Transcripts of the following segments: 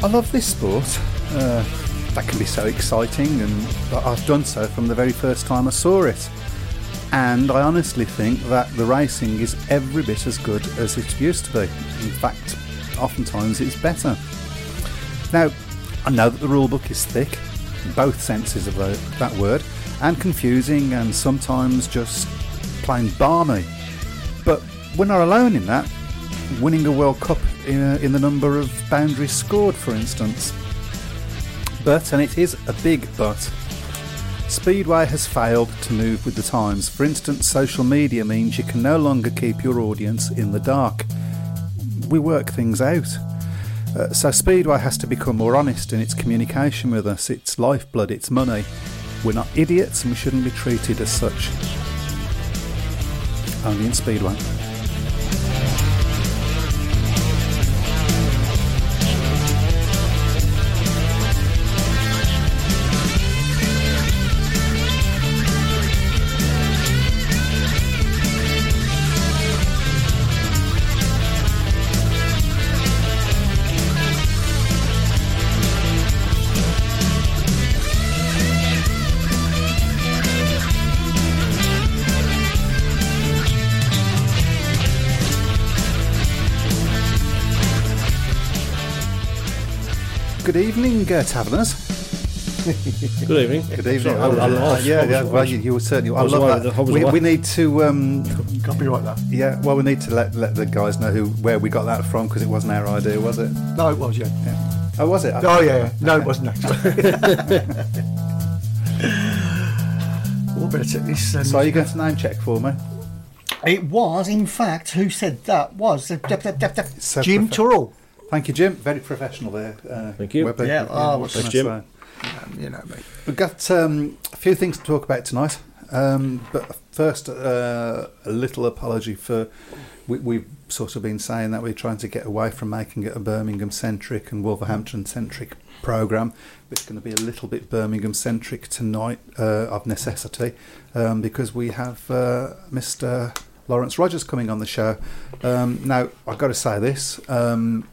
I love this sport. Uh, that can be so exciting, and I've done so from the very first time I saw it. And I honestly think that the racing is every bit as good as it used to be. In fact, oftentimes it's better. Now, I know that the rule book is thick, in both senses of that word, and confusing, and sometimes just plain balmy. But we're not alone in that. Winning a World Cup in, a, in the number of boundaries scored, for instance. But, and it is a big but, Speedway has failed to move with the times. For instance, social media means you can no longer keep your audience in the dark. We work things out. Uh, so Speedway has to become more honest in its communication with us. It's lifeblood, it's money. We're not idiots and we shouldn't be treated as such. Only in Speedway. Good evening, uh, taverners. Good evening. Good evening. Sorry, I'm- I'm Uh, off. yeah, I yeah. Well, you, you were certainly. I, was love that. We, we need to. Um, Copyright that. yeah. Well, we need to let let the guys know who where we got that from because it wasn't our idea, was it? No, it was, yeah. Oh, was it? Oh, yeah, yeah. No, it wasn't actually. We'll better take this. Um, So are you going to name check for me? It was, in fact, who said that was uh, def- def- def- def- so Jim profe- Turrell. Thank you, Jim. Very professional there. Uh, Thank you. Webber. Yeah, oh, what thanks, Jim. Um, you know me. We've got um, a few things to talk about tonight. Um, but first, uh, a little apology for we, we've sort of been saying that we're trying to get away from making it a Birmingham centric and Wolverhampton centric program. It's going to be a little bit Birmingham centric tonight uh, of necessity um, because we have uh, Mr. Laurence Rogers coming on the show. Um, now, I've got to say this. Um,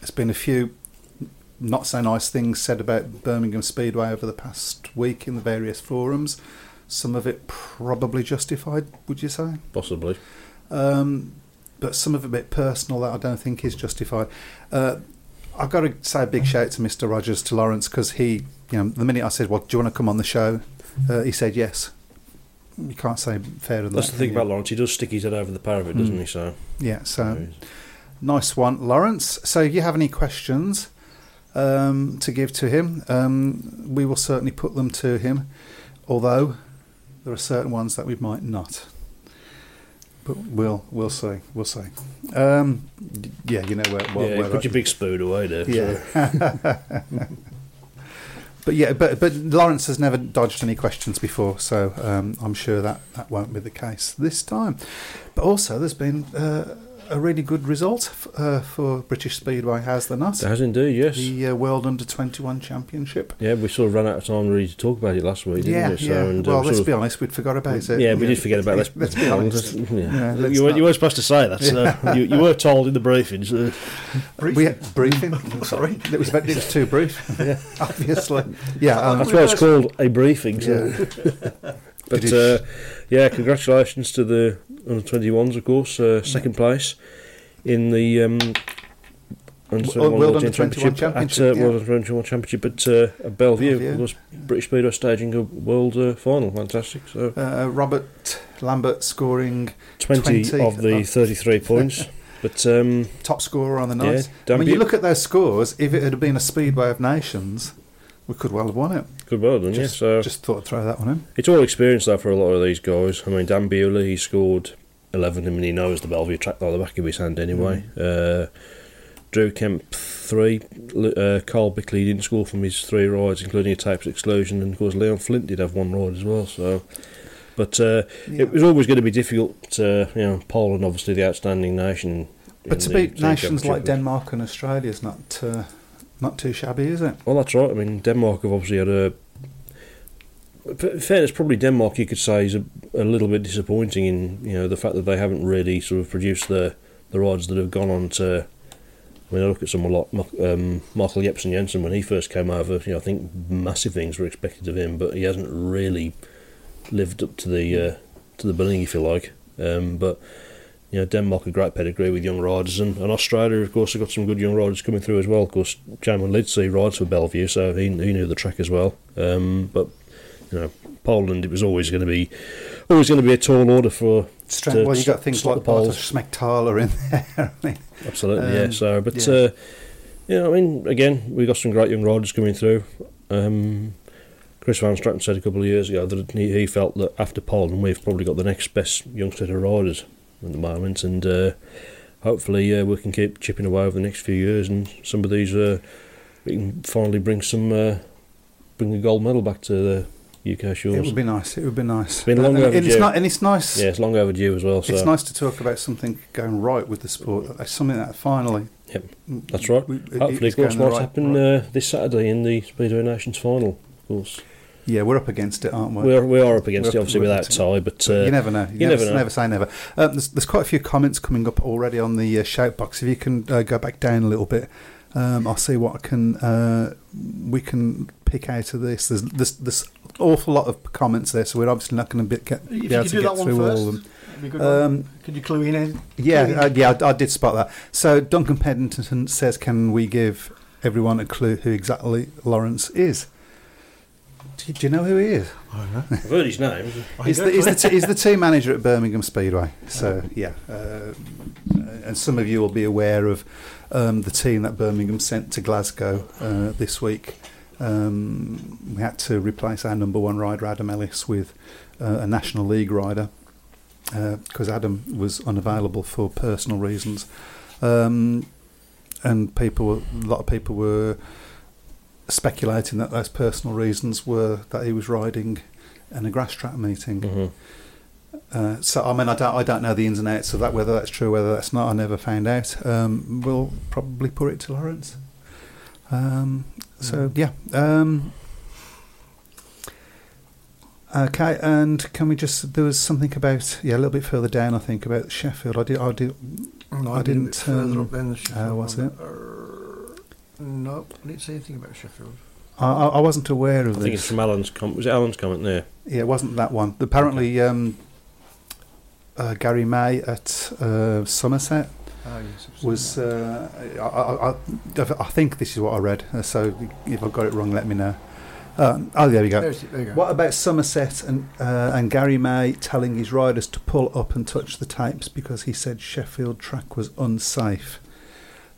there's been a few not so nice things said about Birmingham Speedway over the past week in the various forums. Some of it probably justified, would you say? Possibly. Um, but some of it a bit personal that I don't think is justified. Uh, I've got to say a big shout out to Mr. Rogers to Laurence because he, you know, the minute I said, "Well, do you want to come on the show?" Uh, he said yes. You can't say fairer than That's that. the thing about Laurence. He does stick his head over the parapet, doesn't Mm. he? So, Yeah, so nice one, Laurence. So, if you have any questions um, to give to him, um, we will certainly put them to him. Although there are certain ones that we might not. But we'll we'll see. We'll see. Um, yeah, you know where. where, yeah, where put your big spoon away there. yeah. but yeah, but but Laurence has never dodged any questions before, so um, I'm sure that that won't be the case this time. But also, there's been uh, a really good result f- uh, for British Speedway, has there not? It has indeed, yes. The uh, World Under 21 Championship. yeah, we sort of ran out of time really to talk about it last week, didn't Yeah, we? So, yeah. and, uh, well, let's be honest, we'd forgot about it. Yeah, we did forget about it. Let's be honest. Yeah. Yeah, let's you, were, not- you weren't supposed to say that. So you, you were told in the briefing. So We had briefing. Sorry, it was it was too brief. obviously. Yeah, um, that's why it's called a briefing. So. yeah. But uh, yeah, congratulations to the under 21s, of course. Uh, second place in the um, under World- World Under 21 21 at Championship, uh, yeah. World Under 21 Championship at, uh, at Belle Vue. Course, British Speedway staging a world uh, final. Fantastic. So Uh, Robert Lambert scoring 20, 20 of the oh. 33 points. But um, top scorer on the Yeah, night. I mean, you look at those scores. If it had been a Speedway of Nations, we could well have won it. good well done. Just, yeah. So just thought I'd throw that one in. it's all experience though for a lot of these guys. I mean, Dan Bewley, he scored 11. I mean, he knows the Belle Vue track like the back of his hand anyway. Mm. Uh, Drew Kemp three. Uh, Carl Bickley didn't score from his three rides, including a tapes exclusion, and of course Leon Flint did have one ride as well. So, but uh, Yeah. it was always going to be difficult. Uh, you know, Poland obviously the outstanding nation. But to beat nations like. Denmark and Australia is not uh, not too shabby, is it? Well, that's right. I mean, Denmark have obviously had a. In fairness, probably Denmark, you could say, is a, a little bit disappointing in you know the fact that they haven't really sort of produced the the rides that have gone on to. I mean, I look at someone like um, Michael Jepsen Jensen when he first came over. You know, I think massive things were expected of him, but he hasn't really lived up to the uh, to the billing, if you like. Um, but you know, Denmark a great pedigree with young riders, and, and Australia, of course, have got some good young riders coming through as well. Of course, Jaimon Lidsey rides for Belle Vue, so he, he knew the track as well. Um, but you know, Poland, it was always going to be always going to be a tall order for Strange. to well, you got things like Bartosz Smektala in there. I mean, Absolutely, yeah. Um, So, but yeah. uh, yeah, I mean, again, we got some great young riders coming through. Um, Chris Van Straaten said a couple of years ago that he, he felt that after Poland, we've probably got the next best young set of riders at the moment, and uh, hopefully uh, we can keep chipping away over the next few years, and some of these uh, we can finally bring some uh, bring a gold medal back to the UK it would be nice. It would be nice. It's Been long and, and it's overdue. not, and it's nice. yeah, it's long overdue as well. So It's nice to talk about something going right with the sport. There's something that finally. Yep, that's right. we- hopefully, of course, might right- happen right- uh, this Saturday in the Speedway Nations final. Of course. yeah, we're up against it, aren't we? We are, we are up against We're it, obviously, we're without tie, but uh, you never know. You, you never, never know. never say never. Um, there's, there's quite a few comments coming up already on the uh, shout box. If you can uh, go back down a little bit, um, I'll see what I can uh, we can pick out of this. There's there's, there's awful lot of comments there, so we're obviously not going to be, get, If be you able could to do get that one through all of them. that'd be a good Um. Could you clue in? in? Clue Yeah, in? uh, yeah, I, I did spot that. So Duncan Pennington says, "Can we give everyone a clue who exactly Laurence is?" Do, do you know who he is? I've heard his name. He's the, he's, the t- he's the team manager at Birmingham Speedway. So yeah, uh, and some of you will be aware of um, the team that Birmingham sent to Glasgow uh, this week. Um, we had to replace our number one rider Adam Ellis with uh, a National League rider because Adam was unavailable for personal reasons, um, and people, were, a lot of people were speculating that those personal reasons were that he was riding in a grass track meeting. hmm Uh, so I mean, I don't, I don't know the ins and outs of that. Whether that's true, whether that's not, I never found out. Um, we'll probably put it to Laurence. Um, so yeah. Um, okay, and can we just? There was something about yeah, a little bit further down. I think about Sheffield. I did. I did. No, I I'd been a didn't, bit further um, up than the Sheffield. was it? Uh, no, I didn't say anything about Sheffield. I, I I wasn't aware of I of think it's from Alan's comment. Was it Alan's comment there? Yeah, it wasn't that one. Apparently, um, uh, Gary May at uh, Somerset Ah, yes, I've was uh, I, I, I, I think this is what I read. Uh, so if I've got it wrong, let me know. Um, oh, there we go. There you go. What about Somerset and uh, and Gary May telling his riders to pull up and touch the tapes because he said Sheffield track was unsafe?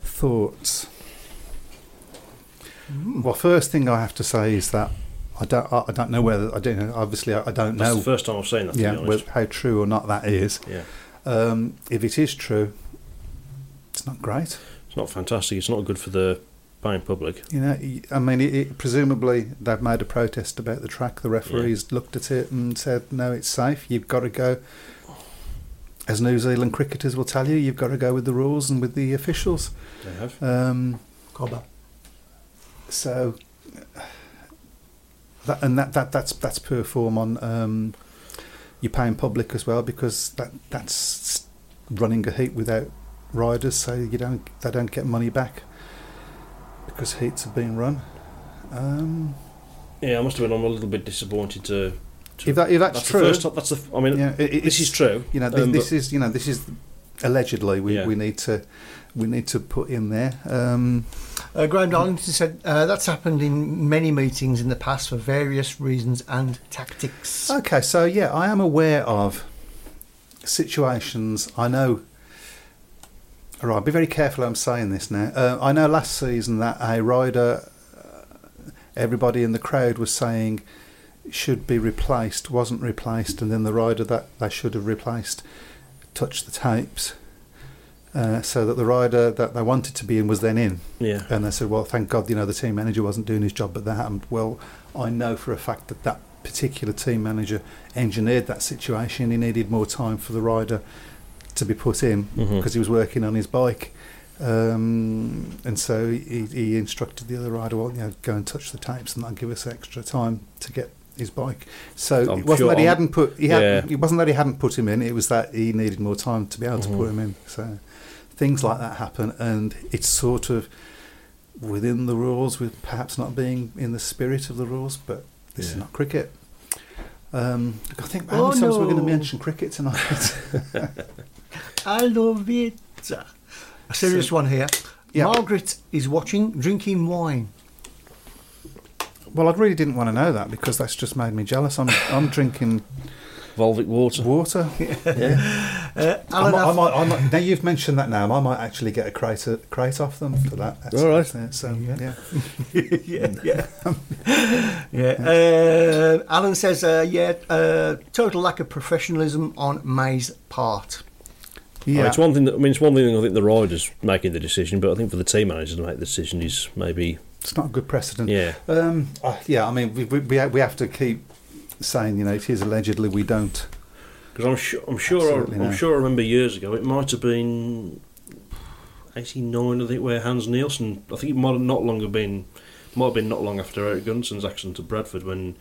Thoughts? Mm. Well, first thing I have to say is that I don't I I don't know whether I don't know. Obviously, I, I don't That's know. the first time I've seen that. To yeah, be well, honest. how true or not that is. yeah, Um, if it is true, it's not great. it's not fantastic. It's not good for the paying public. You know, y- I mean, it, it, presumably they've made a protest about the track. The referees looked at it and said, "No, it's safe. You've got to go." As New Zealand cricketers will tell you, you've got to go with the rules and with the officials. They have. Um, Cobber. so, that, and that, that that's that's poor form on um, your paying public as well because that that's running a heat without riders, say you don't they don't get money back because heats have been run. Um, Yeah, I must have been. I'm a little bit disappointed to. to if that if that's, that's true, the first. That's the. I mean, yeah, it, this is true. You know, this, um, this is you know this is allegedly we, Yeah. we need to we need to put in there. Um, Uh, Graham Darlington said uh, that's happened in many meetings in the past for various reasons and tactics. Okay, so yeah, I am aware of situations. I know. All right, be very careful. I'm saying this now. Uh, I know last season that a rider, uh, everybody in the crowd was saying should be replaced, wasn't replaced, and then the rider that they should have replaced touched the tapes, uh, so that the rider that they wanted to be in was then in. Yeah. And they said, well, thank God, you know, the team manager wasn't doing his job, but that happened. Well, I know for a fact that that particular team manager engineered that situation. He needed more time for the rider to be put in because he was working on his bike. Um, and so he, he instructed the other rider, well, you know, go and touch the tapes and that'll give us extra time to get his bike. So I'm it wasn't sure that he I'm- hadn't put he hadn't, Yeah. it wasn't that he hadn't put him in. It was that he needed more time to be able to Mhm. put him in. So things like that happen, and it's sort of within the rules, with perhaps not being in the spirit of the rules. But this is not cricket. Um, I think how Oh, many times we're going to mention cricket tonight. I love it. A serious one here. Yeah. Margaret is watching, drinking wine. well, I really didn't want to know that because that's just made me jealous. I'm I'm drinking Volvic water. water. Yeah. Uh, I Alan, might, I Ath- might, I might, now you've mentioned that now, I might actually get a crate, a crate off them for that. That's, All right. that's it. So Yeah. yeah, yeah, yeah. yeah. Uh, Alan says, uh, yeah, uh, total lack of professionalism on May's part. Yeah. Oh, it's one thing. That, I mean, it's one thing. I think the riders making the decision, but I think for the team manager to make the decision is maybe It's not a good precedent. yeah. Um, uh, yeah, I mean, we, we, we we have to keep saying, you know, it is allegedly we don't. Because I'm sure, I'm sure, I, I'm no. sure. I remember years ago. It might have been '89, I think, where Hans Nielsen. I think it might have not long have been, might have been not long after Erik Gundersen's accident at Bradford when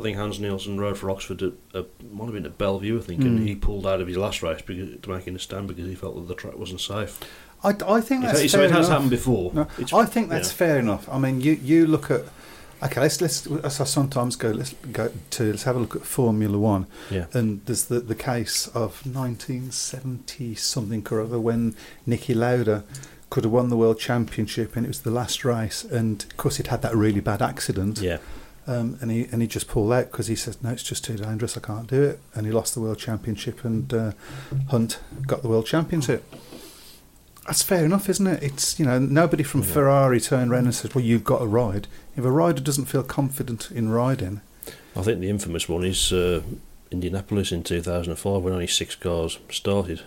I think Hans Nielsen rode for Oxford at, at might have been at Belle Vue, I think, Mm. and he pulled out of his last race because, to make in a stand because he felt that the track wasn't safe. I, I think that's so fair it has enough. happened before. No, It's- I think that's yeah. fair enough. I mean, you, you look at okay. Let's let's as I sometimes go. Let's go to let's have a look at Formula One. Yeah. And there's the the case of 1970 something or other when Niki Lauda could have won the world championship and it was the last race and of course he'd had that really bad accident Yeah. Um, and he and he just pulled out because he says no it's just too dangerous I can't do it. And he lost the world championship and uh, Hunt got the world championship. That's fair enough isn't it? It's you know nobody from Yeah. Ferrari turned around and said well you've got to ride. If a rider doesn't feel confident in riding I think the infamous one is uh, Indianapolis in 2005 when only six cars started,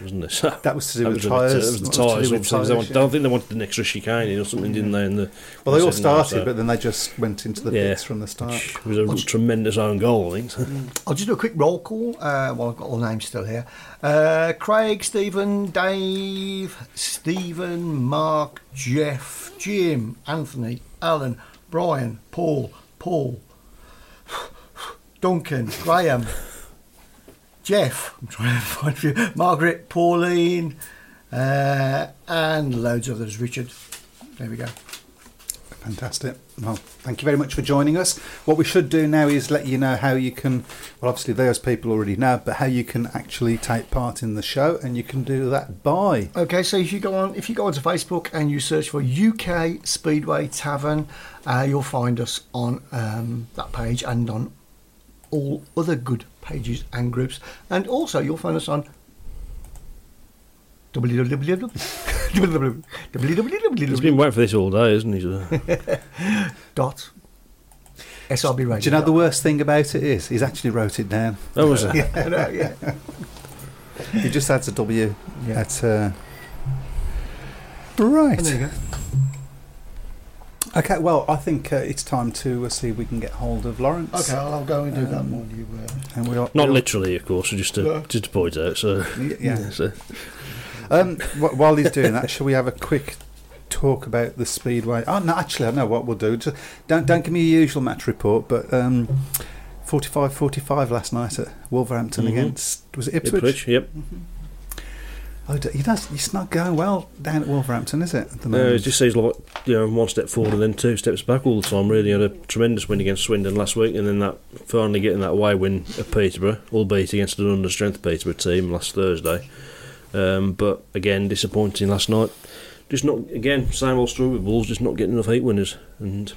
wasn't it? So that was to do that with the- tyres It was the tyres. obviously. Want- yeah. I don't think they wanted an extra chicane or something, didn't they? In the, Well, they all started, so- but then they just went into the Yeah. pits from the start. It was a tremendous own goal, I think. I'll just do a quick roll call. Uh, well, I've got all names still here. Uh, Craig, Stephen, Dave, Stephen, Mark, Jeff, Jim, Anthony, Alan, Brian, Paul, Paul, Duncan, Graham, Jeff. I'm trying to find a few. Margaret, Pauline, uh, and loads of others. Richard. There we go. Fantastic. Well, thank you very much for joining us. What we should do now is let you know how you can, well, obviously those people already know, but how you can actually take part in the show, and you can do that by. Okay, so if you go on, if you go onto Facebook and you search for UK Speedway Tavern, uh, you'll find us on um, that page and on all other good pages and groups, and also you'll find us on www. He's been waiting for this all day, isn't he? Dot SRB Radio. Do you know the worst thing about it is? He's actually wrote it down. Oh, was it? yeah, no, yeah. He just adds a W. Yeah. At, uh, right. And there you go. Okay, well, I think uh, it's time to uh, see if we can get hold of Laurence. Okay, I'll, I'll go and do that Um, while you. Uh, And we'll, Not we'll- literally, of course, just to No. just to point out. So Y- Yeah. so- Um, wh- while he's doing that, shall we have a quick talk about the speedway? Oh no, actually, I know what we'll do. Just don't don't give me your usual match report, but um, 45-45 last night at Wolverhampton Mhm. against was it Ipswich? Ipswich, yep. Oh, d- you it's not going well down at Wolverhampton, is it? At the No, moment? it just seems like you know one step forward and then two steps back all the time. Really had a tremendous win against Swindon last week, and then that finally getting that away win at Peterborough, albeit against an understrength Peterborough team last Thursday. Um, but again, disappointing last night. Just not again same old story with Wolves, just not getting enough eight winners, and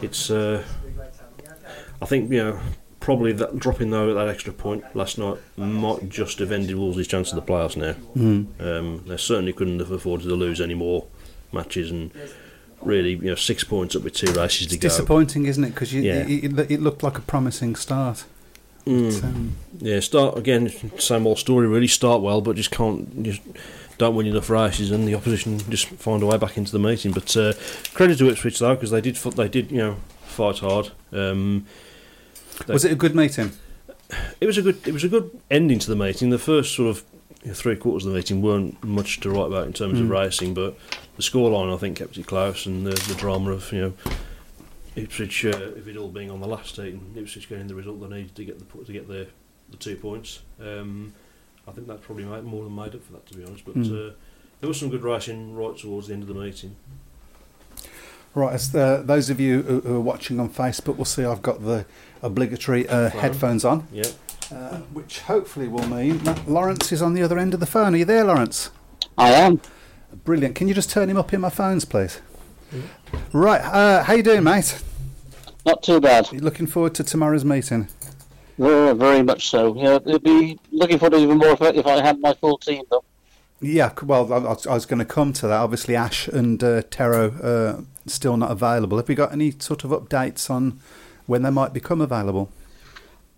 it's. Uh, I think you know probably that dropping though that extra point last night might just have ended Wolves' chance of the playoffs now. Um, they certainly couldn't have afforded to lose any more matches and. Really, you know, six points up with two races It's to go. disappointing, isn't it? Because Yeah. it, it, looked like a promising start. Mm. Um, Yeah, start again. Same old story. Really start well, but just can't. Just don't win enough races, and the opposition just find a way back into the meeting. But uh, credit to Ipswich though, because they did. They did. You know, fight hard. Um, was it a good meeting? it was a good. It was a good ending to the meeting. The first sort of you know, three quarters of the meeting weren't much to write about in terms of Mm. racing, but the scoreline I think kept it close, and the, the drama of you know. Ipswich, uh, if it all being on the last and Ipswich getting the result they needed to get the to get the the two points. Um, I think that probably made, more than made up for that, to be honest. But Mm. uh, there was some good racing right towards the end of the meeting. Right, as the, those of you who, who are watching on Facebook will see I've got the obligatory uh, headphones on, Yeah, uh, which hopefully will mean that Laurence is on the other end of the phone. Are you there, Laurence? I am. Brilliant. Can you just turn him up in my phones, please? Right, uh, how you doing, mate? Not too bad. You looking forward to tomorrow's meeting? Very, very much so. Yeah, it'd be looking forward to even more if I, if I had my full team though. Yeah, well, I, was- going to come to that. Obviously, Ash and uh, Tero uh, still not available. Have we got any sort of updates on when they might become available?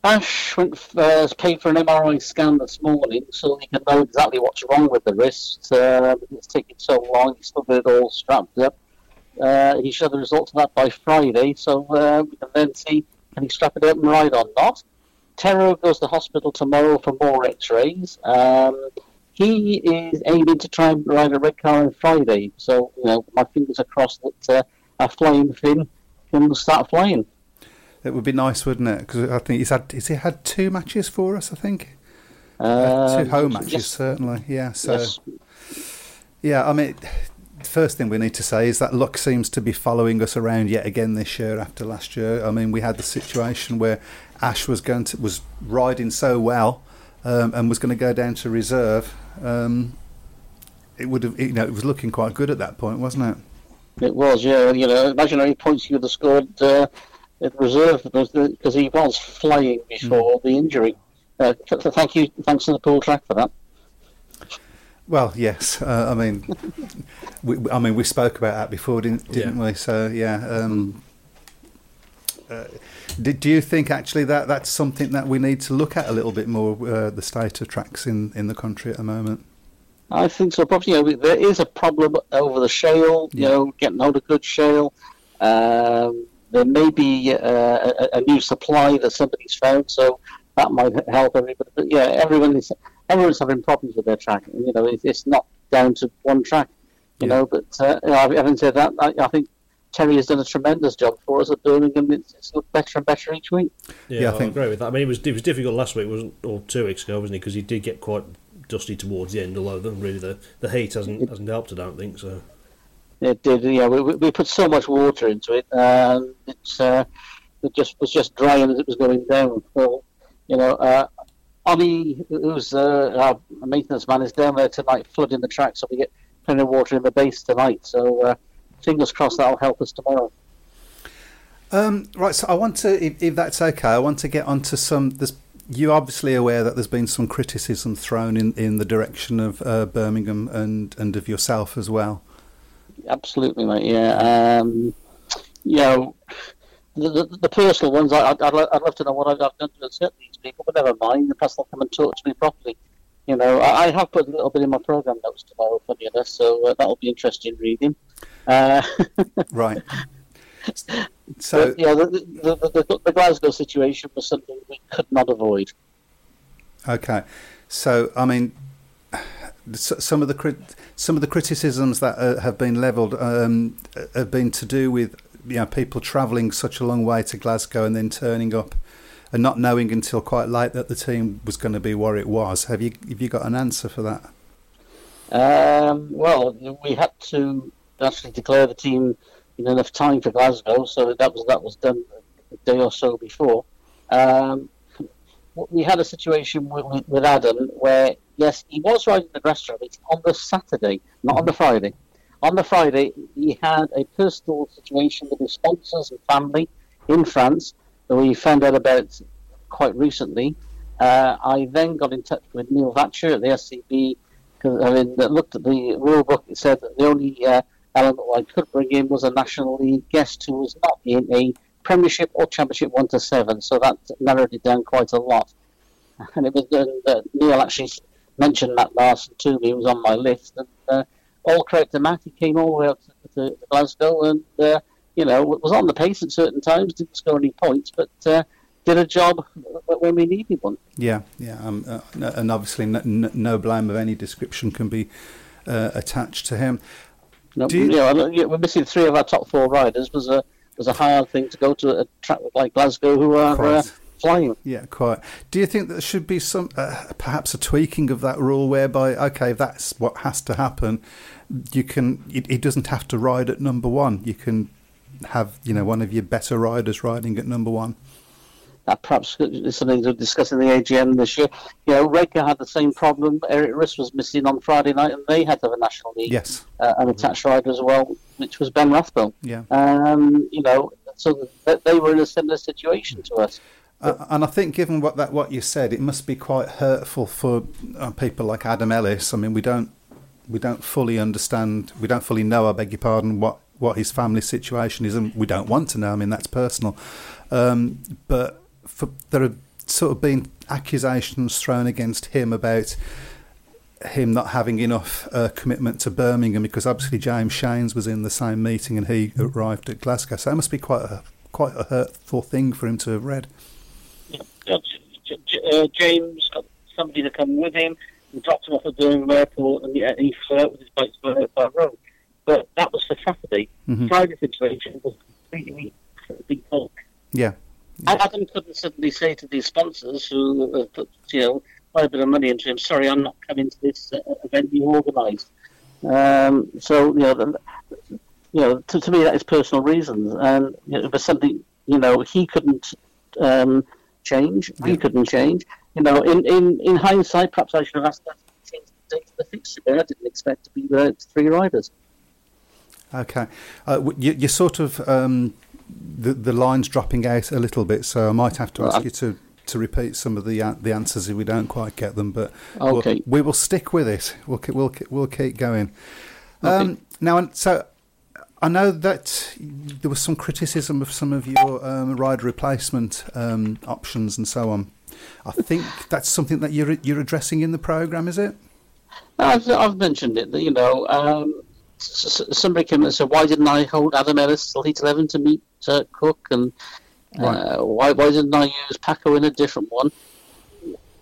Ash went uh, paid for an MRI scan this morning, so he can know exactly what's wrong with the wrist. Uh, it's taking so long. He's still got it all strapped up. Uh, he should have the results of that by Friday, so uh, we can then see can he strap it up and ride or not. Tero goes to hospital tomorrow for more X-rays. Um, he is aiming to try and ride a red car on Friday, so you know my fingers are crossed that uh, a flying Finn can start flying. It would be nice, wouldn't it? Because I think he's had he's had two matches for us. I think uh, Um, two home matches, yes, certainly. Yeah. So yes. yeah, I mean, the first thing we need to say is that luck seems to be following us around yet again this year after last year. I mean, we had the situation where Ash was going to was riding so well um, and was going to go down to reserve. Um, it would have, you know, it was looking quite good at that point, wasn't it? It was, yeah. You know, imagine how many points he would have scored uh, in reserve because he was flying before the injury. Uh, th- th- thank you, thanks to the pool track for that. Well, yes. Uh, I mean, we, I mean, we spoke about that before, didn't, didn't we? So, yeah. Um, uh, do, do you think actually that that's something that we need to look at a little bit more? Uh, the state of tracks in, in the country at the moment. I think so. Probably, you know, there is a problem over the shale. You know, getting hold of good shale. Um, there may be uh, a, a new supply that somebody's found, so that might help everybody. But yeah, everyone is everyone's having problems with their track. You know, it, it's not down to one track. You Yeah. know, but uh, you know, having said that, I, I think Terry has done a tremendous job for us at Birmingham. It's, it's looked better and better each week. yeah, Yeah, I I, think- agree with that. I mean, it was it was difficult last week, wasn't or two weeks ago, wasn't it? Because he did get quite dusty towards the end. Although the, really the, the heat hasn't hasn't helped. I don't think so. It did. Yeah, we, we we put so much water into it, and it's uh, it just was just drying as it was going down. So, you know, uh, Ollie, who's uh, our maintenance man, is down there tonight flooding the track, so we get plenty of water in the base tonight. So, uh, fingers crossed that'll help us tomorrow. Um, right. So I want to, if, if that's okay, I want to get onto some. There's, you're obviously aware that there's been some criticism thrown in, in the direction of uh, Birmingham and, and of yourself as well. Absolutely, mate. Yeah. Um, you know, the, the, the personal ones, I, I'd, I'd, I'd love to know what I've I've done to upset these people, but never mind. Perhaps they'll come and talk to me properly. You know, I, I have put a little bit in my program notes tomorrow, funny enough, so uh, that'll be interesting reading. Uh, Right. So but, yeah, the, the, the, the, Glasgow situation was something we could not avoid. Okay, so I mean, some of the crit- some of the criticisms that uh, have been levelled um, have been to do with you know people travelling such a long way to Glasgow and then turning up and not knowing until quite late that the team was going to be where it was. Have you have you got an answer for that? Um, well, we had to actually declare the team in enough time for Glasgow, so that was that was done a day or so before. Um, we had a situation with, with- Adam where yes, he was riding the grass rabbit on the Saturday, not on the Friday. On the Friday, he had a personal situation with his sponsors and family in France that we found out about quite recently. Uh, I then got in touch with Neil Thatcher at the SCB because I mean, looked at the rule book. It said that the only uh, element I could bring in was a National League guest who was not in a Premiership or Championship one to seven. So that narrowed it down quite a lot. And it was uh, uh, Neil actually mentioned that last to me. He was on my list, and uh, all credit to Matt. He came all the way up to, to Glasgow, and uh, you know was on the pace at certain times. Didn't score any points, but uh, did a job when we needed one. Yeah, yeah, um, uh, and obviously no, no- no blame of any description can be uh, attached to him. No, you- you know, yeah, we're missing three of our top four riders. Was a was a hard thing to go to a track like Glasgow, who are uh, flying. Yeah, quite. Do you think there should be some, uh, perhaps a tweaking of that rule whereby, okay, that's what has to happen, you can, it, it doesn't have to ride at number one. You can have, you know, one of your better riders riding at number one. That perhaps is something to discuss in the AGM this year. You know, Redcar had the same problem. Erik Riss was missing on Friday night, and they had to have a national league Yes. uh, an attached rider as well, which was Ben Rathbone. Yeah. Um, you know, so they were in a similar situation to us. Uh, and I think, given what that what you said, it must be quite hurtful for uh, people like Adam Ellis. I mean, we don't we don't fully understand, we don't fully know. I beg your pardon, what what his family situation is, and we don't want to know. I mean, that's personal. Um, but for, there have sort of been accusations thrown against him about him not having enough uh, commitment to Birmingham because obviously James Shanes was in the same meeting and he arrived at Glasgow. So it must be quite a quite a hurtful thing for him to have read. J- uh, James got somebody to come with him and dropped him off at Birmingham Airport, and he, and he flew out with his bike to by road. But that was for Saturday. Mhm. Friday situation was completely, completely bulk. Yeah. And Adam couldn't suddenly say to these sponsors who have put, you know, quite a bit of money into him, sorry, I'm not coming to this uh, event you organised. Um, so, you know, the, you know, to, to me that is personal reasons, and you know, it was something you know he couldn't um, change. We couldn't change. You know, in, in, in hindsight, perhaps I should have asked that to change the date of the fixture. I didn't expect to be without three riders. Okay. Uh, you, you're sort of um, the the lines dropping out a little bit, so I might have to ask Right. you to, to repeat some of the an- the answers if we don't quite get them. But Okay. we'll, we will stick with it. We'll we'll we'll keep going. Um, now, so I know that there was some criticism of some of your um, rider replacement um, options and so on. I think that's something that you're you're addressing in the program, is it? I've, I've mentioned it. You know, um, somebody came and said, "Why didn't I hold Adam Ellis till Heat Eleven to meet uh, Cook?" And uh, why why didn't I use Paco in a different one?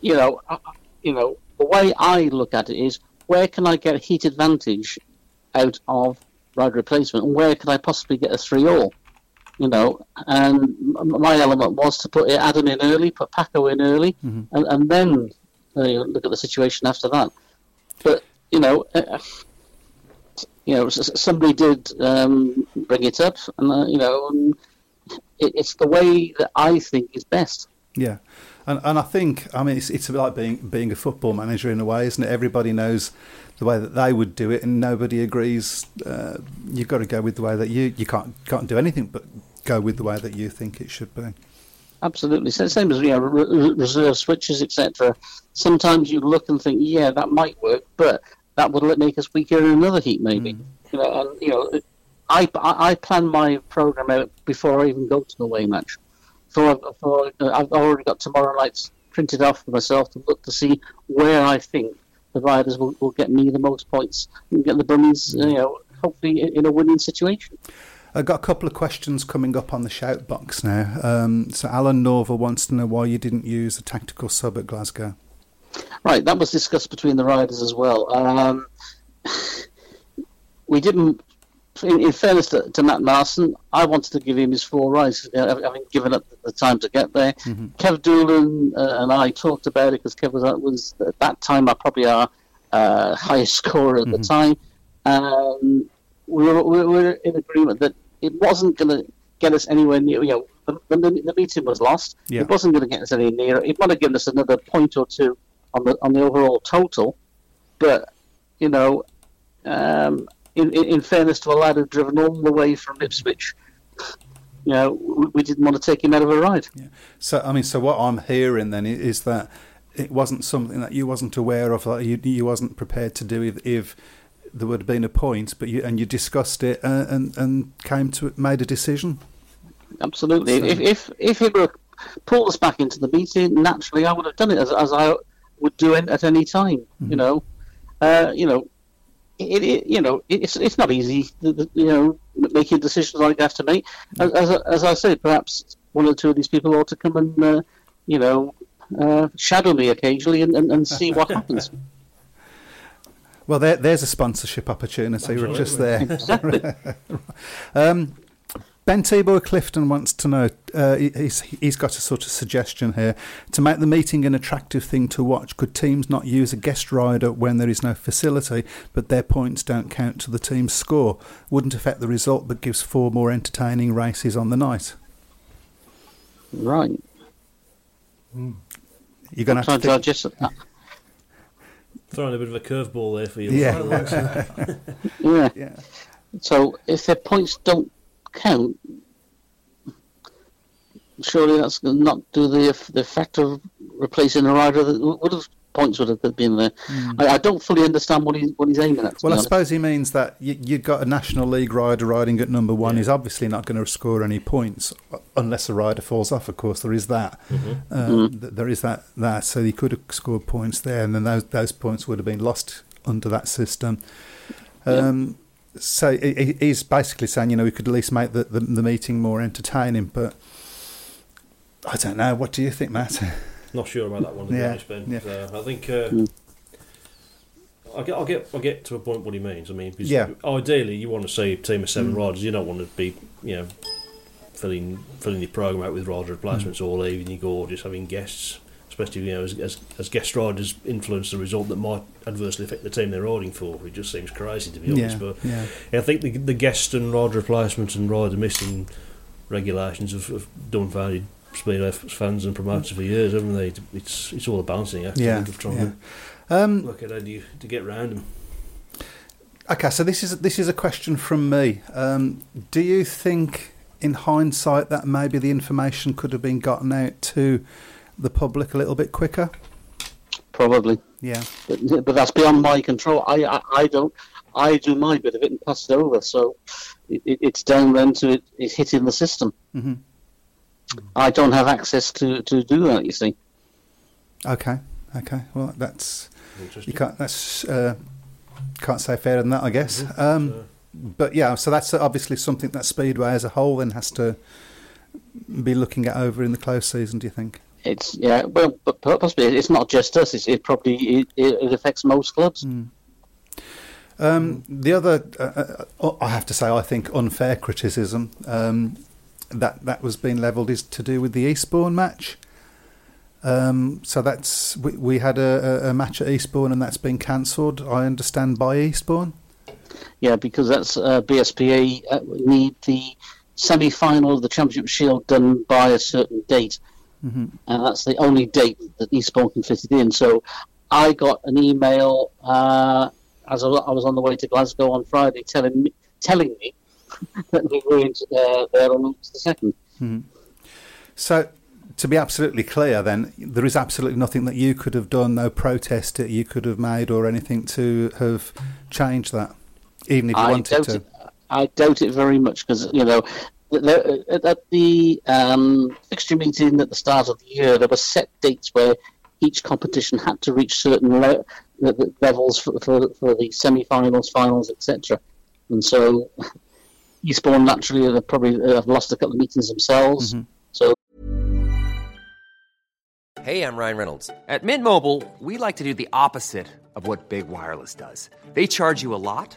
You know, I, you know, the way I look at it is, where can I get a heat advantage out of ride replacement, and where can I possibly get a three all? You know, and my element was to put Adam in early, put Paco in early, and, and then uh, look at the situation after that but you know, uh, you know, somebody did um, bring it up, and uh, you know, it, it's the way that I think is best. Yeah, and and I think I mean it's it's like being being a football manager in a way, isn't it? Everybody knows the way that they would do it, and nobody agrees. Uh, you've got to go with the way that you you can't can't do anything but go with the way that you think it should be. Absolutely, so same as you know, re- re- reserve switches, etc. Sometimes you look and think, yeah, that might work, but that would let- make us weaker in another heat, maybe. You know, and you know, I, I I plan my program out before I even go to the away match. So I've, I've already got tomorrow nights printed off for myself to look to see where I think the riders will, will get me the most points and get the bunnies, you know, hopefully in, in a winning situation. I've got a couple of questions coming up on the shout box now. Um, so Alan Norval wants to know why you didn't use a tactical sub at Glasgow. Right, that was discussed between the riders as well. Um, we didn't. In, in fairness to, to Matt Marson, I wanted to give him his four rides, uh, having given up the time to get there. Kev Doolan uh, and I talked about it because Kev was, was at that time our probably our uh, highest scorer at the time. Um, we, were, we were in agreement that it wasn't going to get us anywhere near. You know, the, the, the meeting was lost. Yeah. It wasn't going to get us any nearer. It might have given us another point or two on the on the overall total. But you know, um, in, in in fairness to a lad who'd driven all the way from Ipswich, you know, we, we didn't want to take him out of a ride. Yeah. So I mean, so what I'm hearing then is that it wasn't something that you wasn't aware of, that you you wasn't prepared to do if, if there would have been a point, but you and you discussed it uh, and and came to made a decision. Absolutely. So- If if if he were pulled us back into the meeting, naturally I would have done it as, as I would do it at any time. You know, uh, you know, it, it you know it's it's not easy. the- the- You know, making decisions like I have to make. As as, I- as I said, perhaps one or two of these people ought to come and uh, you know uh, shadow me occasionally and, and, and see what happens. Well, there, there's a sponsorship opportunity We're just there. um, ben Tabor Clifton wants to know. Uh, he- he's he's got a sort of suggestion here to make the meeting an attractive thing to watch. Could teams not use a guest rider when there is no facility, but their points don't count to the team's score? Wouldn't affect the result, but gives four more entertaining races on the night. Right. You're going to So have to I just uh, Throwing a bit of a curveball there for you. Yeah. yeah. yeah. So if their points don't count, surely that's going to not do the the effect of replacing a rider that would have points would have been there. I, I don't fully understand what he's what he's aiming at. Well, I honest. suppose he means that you, you've got a National League rider riding at number one. He's obviously not going to score any points unless a rider falls off. Of course, there is that. Um, th- There is that. That so he could have scored points there, and then those those points would have been lost under that system. Um, So he- he- he's basically saying, you know, we could at least make the, the, the meeting more entertaining. But I don't know. What do you think, Matt? Not sure about that one, Yeah, honest, yeah. So I think uh, I get, I get, I get to a point what he means. I mean, Yeah. ideally, you want to see a team of seven mm. riders. You don't want to be, you know, filling filling your program out with rider replacements mm. all evening or just having guests. Especially, you know, as, as, as guest riders influence the result that might adversely affect the team they're riding for. It just seems crazy, to be honest. yeah, But yeah. I think the, the guest and rider replacements and rider missing regulations have, have dumbfounded speedway f- fans and promoters for years, haven't they? It's it's all a balancing act. Yeah, of trying yeah. to Um, work out how do you to get round them. Okay, so this is this is a question from me. Um, do you think, in hindsight, that maybe the information could have been gotten out to the public a little bit quicker? Probably, Yeah, but, but that's beyond my control. I, I I don't. I do my bit of it and pass it over. So it, it, it's down then to it, it hitting the system. hmm I don't have access to, to do that. You see. okay, okay. Well, that's you can't that's uh, can't say fairer than that, I guess. Mhm. Um, So, but yeah, so that's obviously something that Speedway as a whole then has to be looking at over in the close season. Do you think? It's yeah, well, but possibly it's not just us. It's, it probably it, it affects most clubs. Um, the other, uh, uh, I have to say, I think unfair criticism um, that that was being levelled is to do with the Eastbourne match. Um, so that's we, we had a, a- a match at Eastbourne and that's been cancelled. I understand by Eastbourne. Yeah, because that's uh, BSPA uh, need the semi-final of the Championship Shield done by a certain date, hmm and that's the only date that Eastbourne can fit it in. So I got an email uh, as I was on the way to Glasgow on Friday, telling me telling me that we weren't uh, there on August the second. So, to be absolutely clear, then there is absolutely nothing that you could have done, no protest that you could have made or anything to have changed that, even if you I wanted to. it. I doubt it very much because you know, at at the um, fixture meeting at the start of the year, there were set dates where each competition had to reach certain le- le- le- levels for, for, for the semi-finals, finals, etc. And so, Eastbourne naturally have probably uh, have lost a couple of meetings themselves. Mhm. So Hey, I'm Ryan Reynolds. At Mint Mobile, we like to do the opposite of what Big Wireless does. They charge you a lot,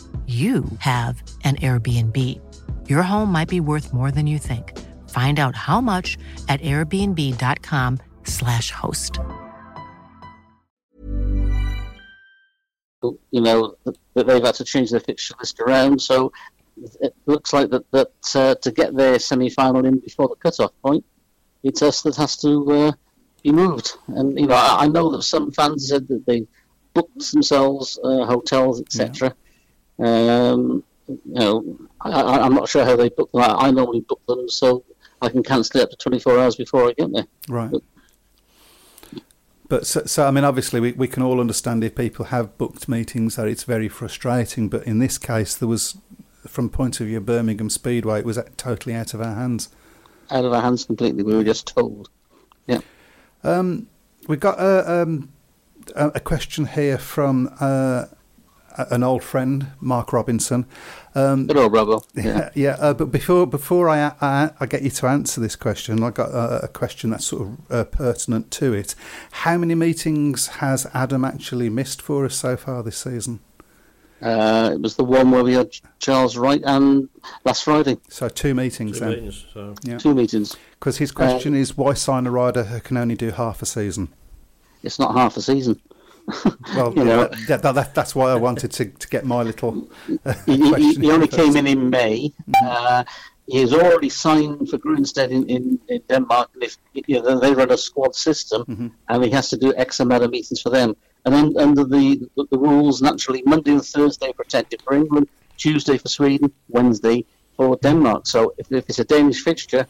you have an Airbnb. Your home might be worth more than you think. Find out how much at airbnb.com/slash host. you know, that that they've had to change their fixture list around. So it looks like that, that uh, to get their semi final in before the cut-off point, it's us that has to uh, be moved. And, you know, I, I know that some fans said that they booked themselves uh, hotels, etc. Um, you know, I, I'm not sure how they book them. I, I normally book them so I can cancel it up to 24 hours before I get there. Right. But so, so I mean, obviously, we, we can all understand if people have booked meetings that it's very frustrating. But in this case, there was, from point of view Birmingham Speedway, it was totally out of our hands. Out of our hands completely. We were just told. Yeah. Um, we got a, um, a a question here from uh, an old friend, Mark Robinson. Um, Good old Robbo. yeah, Yeah. yeah. Uh, but before before I, I I get you to answer this question, I got a, a question that's sort of uh, pertinent to it. How many meetings has Adam actually missed for us so far this season? Uh, it was the one where we had Charles Wright and last Friday. So two meetings Two then. meetings, so Yeah. Two meetings. Because his question is why sign a rider who can only do half a season? It's not half a season. Well, You know- that, that, that, that's why I wanted to, to get my little uh, He, he, he only came in in May. Uh, he has already signed for Grindsted in, in, in Denmark. And if you know, they run a squad system, and he has to do X amount of meetings for them. And un, under the, the the rules, naturally, Monday and Thursday are protected for England, Tuesday for Sweden, Wednesday for Denmark. So if, if it's a Danish fixture,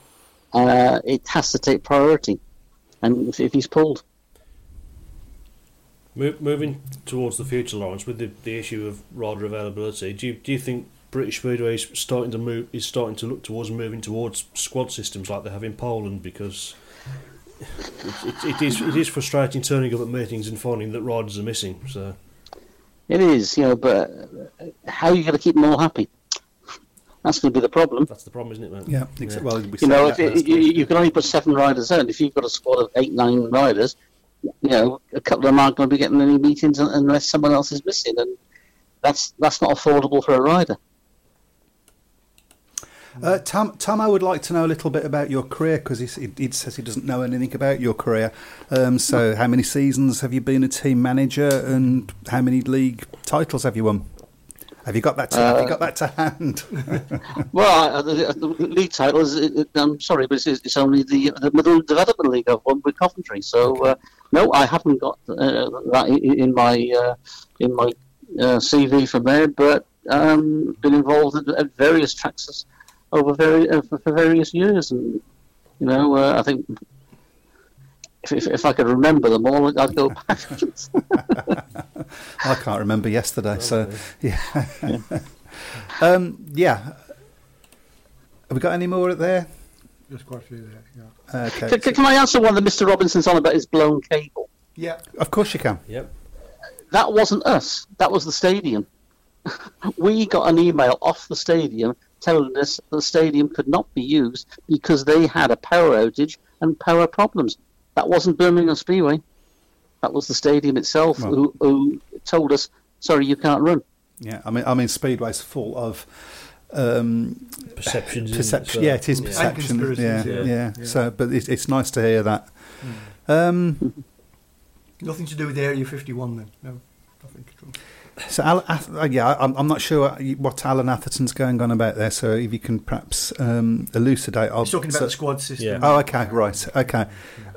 uh, it has to take priority. And if, if he's pulled, Mo- moving towards the future, Laurence, with the, the issue of rider availability, do you, do you think British Speedway is starting to move is starting to look towards moving towards squad systems like they have in Poland? Because it, it, it is it is frustrating turning up at meetings and finding that riders are missing. So it is, you know, but uh, how are you going to keep them all happy? That's going to be the problem. that's the problem, isn't it, man? Yeah, exa- well, we You know, if it, you, you can only put seven riders in. If you've got a squad of eight, nine riders, you know, a couple of them aren't going to be getting any meetings unless someone else is missing, and that's that's not affordable for a rider. Uh, Tom, Tom, I would like to know a little bit about your career because he, he says he doesn't know anything about your career. Um, so, how many seasons have you been a team manager, and how many league titles have you won? Have you got that? To, have you got that to hand? Well, I, the, the league titles. It, it- I'm sorry, but it's, it's only the the Middle Development League I've won with Coventry. So uh, no, I haven't got uh, that in my uh, in my uh, CV from there, but um, been involved at, at various tracks over very uh, for for various years, and you know, uh, I think. If, if, if I could remember them all, I'd go back. I can't remember yesterday. So, yeah, um, yeah. Have we got any more there? There's quite a few there. Yeah. Uh, okay. can, can- can I answer one that Mr. Robinson's on about his blown cable? Yeah. Of course you can. Yep. that wasn't us. That was the stadium. we got an email off the stadium telling us the stadium could not be used because they had a power outage and power problems. That wasn't Birmingham Speedway. That was the stadium itself Well- who, who told us, "Sorry, you can't run." Yeah, I mean, I mean, Speedway's full of um, Perceptions. in perception. so- yeah, it is yeah. perception. Yeah, conspiracies, yeah, yeah. Yeah. So, but it's, it's nice to hear that. Um, Nothing to do with Area 51 then. No. Nothing so, Al, uh, yeah, I'm, I'm not sure what Alan Atherton's going on about there. So, if you can perhaps um, elucidate. I'll- He's talking about so- the squad system. Yeah. Oh, okay, right, okay.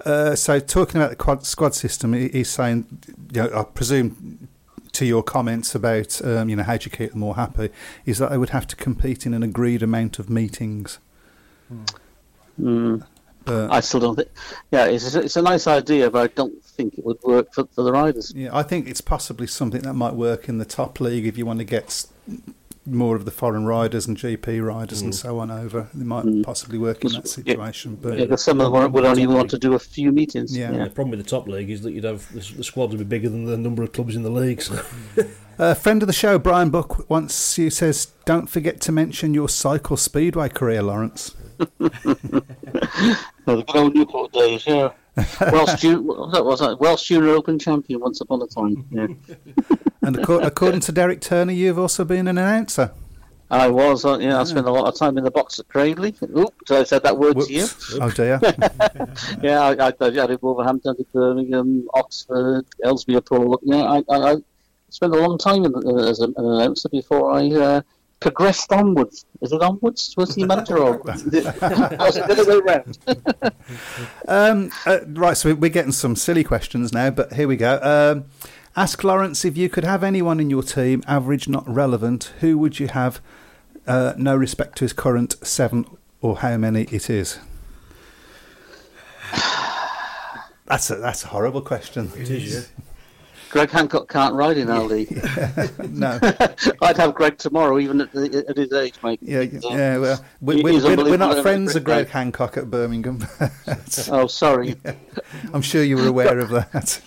Uh, so, talking about the quad, squad system, he- he's saying, you know, I presume to your comments about, um, you know, how do you keep them all happy, is that they would have to compete in an agreed amount of meetings. Mm, But, I still don't think. Yeah, it's, it's a nice idea, but I don't think it would work for, for the riders. yeah, I think it's possibly something that might work in the top league if you want to get more of the foreign riders and GP riders and mm. so on over. They might mm. possibly work in that situation, but Yeah, 'cause some of them would only want to do a few meetings. Yeah. The problem with the top league is that you'd have the, the squads would be bigger than the number of clubs in the league. So. A friend of the show, Brian Buck, once you says, "Don't forget to mention your cycle speedway career, Laurence." Well, the good old Newport days, yeah. Welsh, Ju- was that? Was that Welsh Junior Open champion once upon a time. Yeah. And according to Derek Turner, you've also been an announcer. I was, uh, yeah, I spent a lot of time in the box at Cradley. Oop, did I said that word to you? Oh dear. Yeah, I, I, I did Wolverhampton, did Birmingham, Oxford, Ellesmere Port. Yeah, I, I, I spent a long time in, uh, as an announcer before I uh, progressed onwards. Is it onwards? Was he manager or was it the other way round? Um, uh, right, so we're getting some silly questions now, but here we go. Um, ask Laurence if you could have anyone in your team, average, not relevant, who would you have? Uh, no respect to his current seven or how many it is. That's a, that's a horrible question. It is, yeah. Greg Hancock can't ride in our league. No, I'd have Greg tomorrow, even at, the, at his age, mate. yeah, yeah. Well, we, we, we're, we're not friends of. Greg Hancock at Birmingham. Oh, sorry. I'm sure you were aware of that.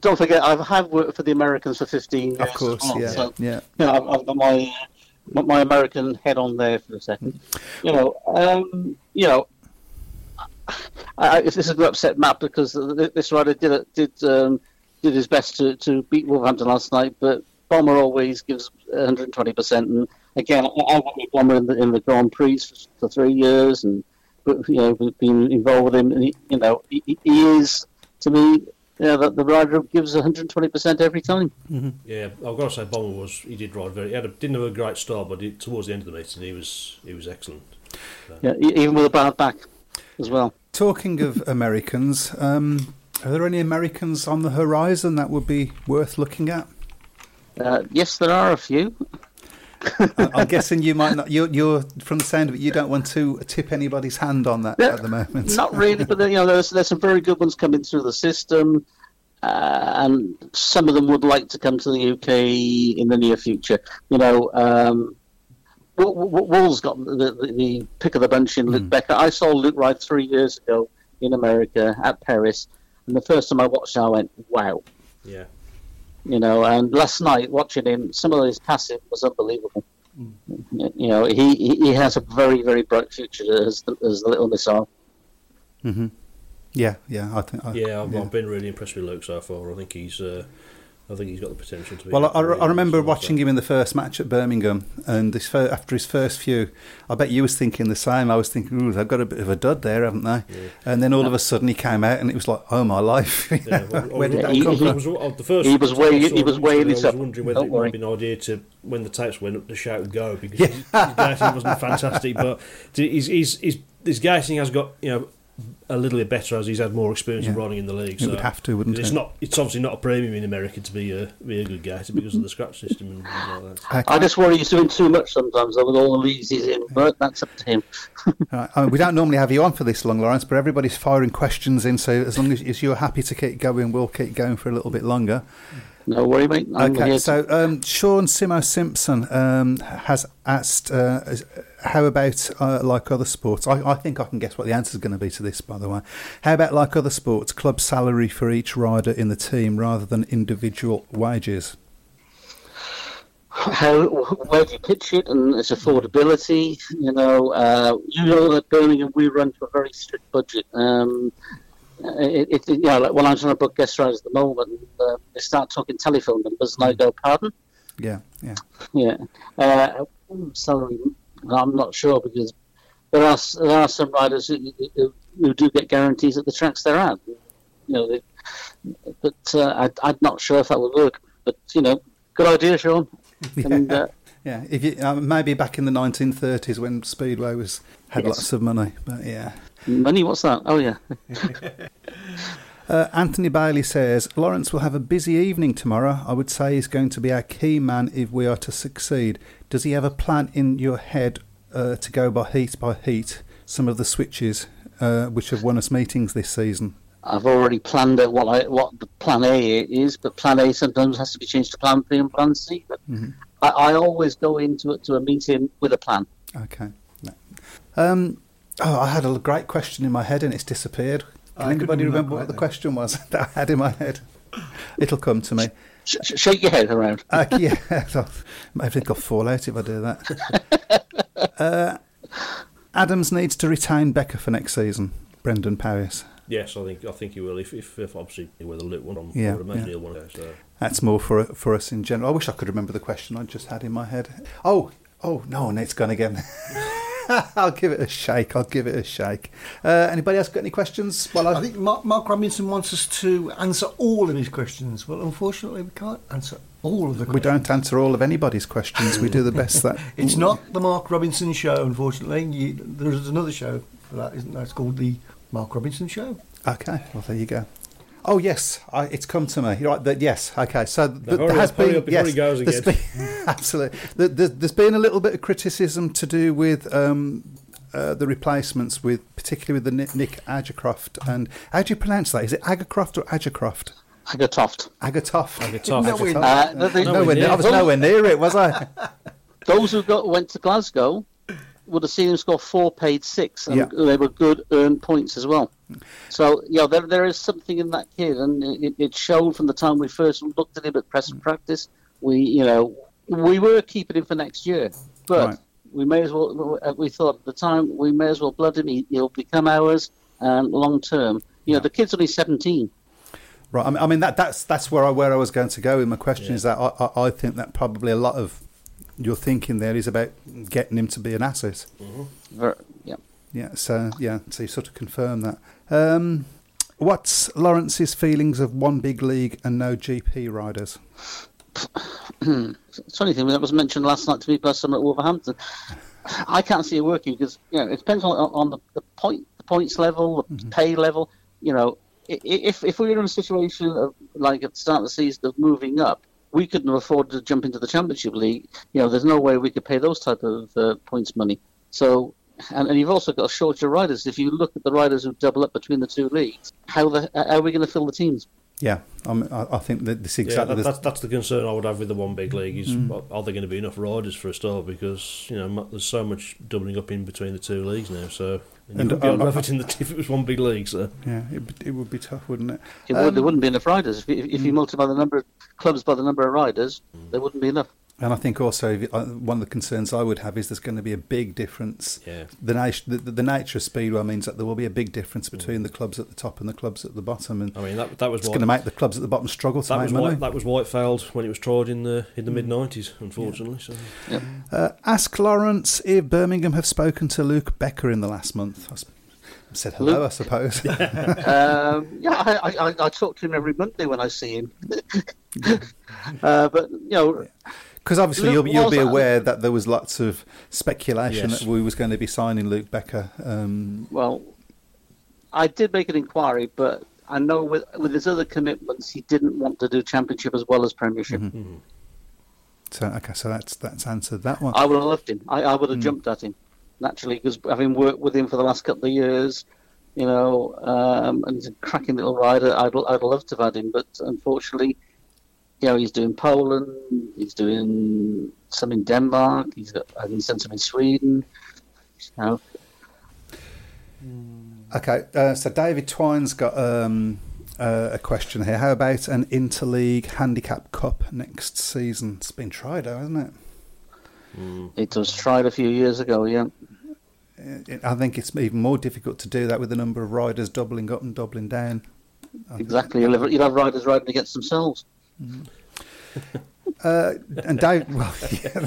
Don't forget, I have worked for the Americans for 15 years. of course, well, yeah, so- yeah. you know, I've, I've got my my- my American head on there for a second. You know, um, you know, I, I, this is going to upset Matt because this rider did did um, did his best to, to beat Wolverhampton last night, but Bomber always gives 120 percent. And again, I, I worked with Bomber in the in the Grand Prix for, for three years, and you know, been involved with him. And he, you know, he, he is to me. Yeah, the, the rider gives 120% every time. Yeah, I've got to say, Bomber was he did ride very. He had a, didn't have a great start, but he, towards the end of the meeting, he was he was excellent. Yeah, e- even with a bad back as well. Talking of Americans, um, are there any Americans on the horizon that would be worth looking at? Uh, yes, there are a few. I'm guessing you might not. You're, you're from the sound of it. You don't want to tip anybody's hand on that at the moment. Not really, but you know, there's there's some very good ones coming through the system, uh, and some of them would like to come to the UK in the near future. You know, um, Wool's got the, the, the pick of the bunch in Luke Becker. I saw Luke ride three years ago in America at Perris, and the first time I watched him, I went, "Wow." Yeah, you know. And last night, watching him, some of his passing was unbelievable. You know, he, he he has a very very bright future as the, as the little missile. Mm-hmm. Yeah, yeah. I think. I, yeah, I've, I've been really impressed with Luke so far. I think he's uh, I think he's got the potential to be. Well, I, I remember watching him in the first match at Birmingham, and this fir- after his first few, I bet you was thinking the same. I was thinking, "Ooh, they've got a bit of a dud there, haven't they?" And then all of a sudden he came out, and it was like, "Oh my life! Yeah, well, Where did that he- come he- from?" Was, I the first He was time weighing- he him was yesterday, weighing I was himself. wondering whether Don't it worry. might be an idea to when the tapes went up to shout go because his, his gating wasn't fantastic, but his his his, his gating has got you know a little bit better as he's had more experience of running in the league. It so would have to, wouldn't it's it? not. It's obviously not a premium in America to be a be a good gator because of the scratch system and things like that. I just worry he's doing too much sometimes though, with all the leads he's in, but that's up to him. Right. I mean, we don't normally have you on for this long, Laurence, but everybody's firing questions in. So as long as, as you're happy to keep going, we'll keep going for a little bit longer. No worry, mate. I'm Okay, so um, Sean Simo Simpson um, has asked, uh, is- how about uh, like other sports? I, I think I can guess what the answer is going to be to this, by the way. How about like other sports, club salary for each rider in the team rather than individual wages? how where do you pitch it and its affordability? You know, uh, you know that Birmingham we run to a very strict budget. Um, it, it, you know, like when I'm trying to book guest riders at the moment, uh, they start talking telephone numbers, and I go, "Pardon." Yeah, yeah. Yeah. Uh, salary, I'm not sure because there are there are some riders who, who, who do get guarantees at the tracks they're at. You know, they, but uh, I, I'm not sure if that would work. But you know, good idea, Sean. And, uh, Yeah, if you, uh, maybe back in the 1930s when Speedway was had Yes. lots of money, but yeah. money, what's that? Oh yeah. Uh, Anthony Bailey says Laurence will have a busy evening tomorrow. I would say he's going to be our key man if we are to succeed. Does he have a plan in your head uh, to go by heat by heat? Some of the switches uh, which have won us meetings this season. I've already planned out what I, what the plan A is, but plan A sometimes has to be changed to plan B and plan C. But I, I always go into it to a meeting with a plan. Okay. No. Um, oh, I had a great question in my head and it's disappeared. Can I anybody remember remember what the question was that I had in my head? It'll come to me. Sh- sh- shake your head around. Uh, yeah, I think I'll fall out if I do that. uh, Adams needs to retain Becker for next season. Brendan Paris. Yes, I think I think he will. If, if, if obviously with a little one, on, Yeah, I would imagine yeah. he'll want to. So. That's more for for us in general. I wish I could remember the question I just had in my head. Oh, oh no, and it's gone again. I'll give it a shake. I'll give it a shake. Uh, anybody else got any questions? Well, I think Mark, Mark Robinson wants us to answer all of his questions. Well, unfortunately, we can't answer all of the Questions. we don't answer all of anybody's questions. We do the best that. It's not the Mark Robinson show, unfortunately. You, there's another show for that, isn't there? It's called the Mark Robinson Show. Okay, well there you go. Oh yes, I, it's come to me. Right. That yes. Okay. So th- there has been yes. he goes been- absolutely. There- There's, there's been a little bit of criticism to do with um, uh, the replacements, with particularly with the Nick, Nick Agercroft and how do you pronounce that? Is it Agercroft or Agercroft? Hagatoft. Agatoff. Agatoff. Nowhere- Uh, the- the- Nowhere near, I was nowhere near it, was I? Those who got went to Glasgow would have seen him score four, paid six, and Yeah. they were good earned points as well. So, you know, there, there is something in that kid, and it, it showed from the time we first looked at him at press and practice. We, you know, we were keeping him for next year, but Right. we may as well. We thought at the time we may as well blood him. He, he'll become ours, and long term. You know, the kid's only seventeen. Right. I mean, I mean that that's that's where I where I was going to go with my question is that I, I, I think that probably a lot of your thinking there is about getting him to be an asset. Ver- Yeah. Yeah, so yeah, so you sort of confirm that. Um, what's Laurence's feelings of one big league and no GP riders? It's funny thing that was mentioned last night to me by someone at Wolverhampton. I can't see it working because you know it depends on, on the, the point, the points level, the pay level. You know, i- i- if if we were in a situation of like at the start of the season of moving up, we couldn't afford to jump into the Championship League. You know, there's no way we could pay those type of uh, points money. So. And, and you've also got a shortage of riders. If you look at the riders who double up between the two leagues, how the how are we going to fill the teams? Yeah, I'm, I, I think that this Yeah, that, that's that's the concern I would have with the one big league is Mm. are- are there going to be enough riders for a start because you know there's so much doubling up in between the two leagues now. So and you And, wouldn't be able to uh, have it in the, if it was one big league. So yeah, it, it would be tough, wouldn't it? It would, there Um, wouldn't be enough riders. If, you- if you multiply the number of clubs by the number of riders, there wouldn't be enough. And I think also if uh, one of the concerns I would have is there's going to be a big difference. Yeah. The, nat- the, the nature of speedway means that there will be a big difference between the clubs at the top and the clubs at the bottom, and I mean that that was it's why going to make the clubs at the bottom struggle to that make was money. White, that was Whitefield when it was tried in the in the mid nineties. Unfortunately, so Uh, ask Laurence if Birmingham have spoken to Luke Becker in the last month. I s- said hello, Luke? I suppose. um, yeah, I, I, I- I talk to him every Monday when I see him. uh, but you know, Because obviously Luke you'll, you'll be was- aware that there was lots of speculation Yes. that we was going to be signing Luke Becker. Um, well, I did make an inquiry, but I know with with his other commitments, he didn't want to do championship as well as premiership. so okay, so that's that's answered that one. I would have loved him. I, I would have jumped at him naturally because having worked with him for the last couple of years, you know, um, and he's a cracking little rider. I'd I'd love to have had him, but unfortunately, you know, he's doing Poland, he's doing some in Denmark, he's got I think he's done some in Sweden. You know, Okay, uh, so David Twine's got um, uh, a question here. How about an interleague handicap cup next season? It's been tried, though, hasn't it? it was tried a few years ago. Yeah, I think it's even more difficult to do that with the number of riders doubling up and doubling down. exactly. You'll have, you'll have riders riding against themselves. Uh, and Dave, well, yeah,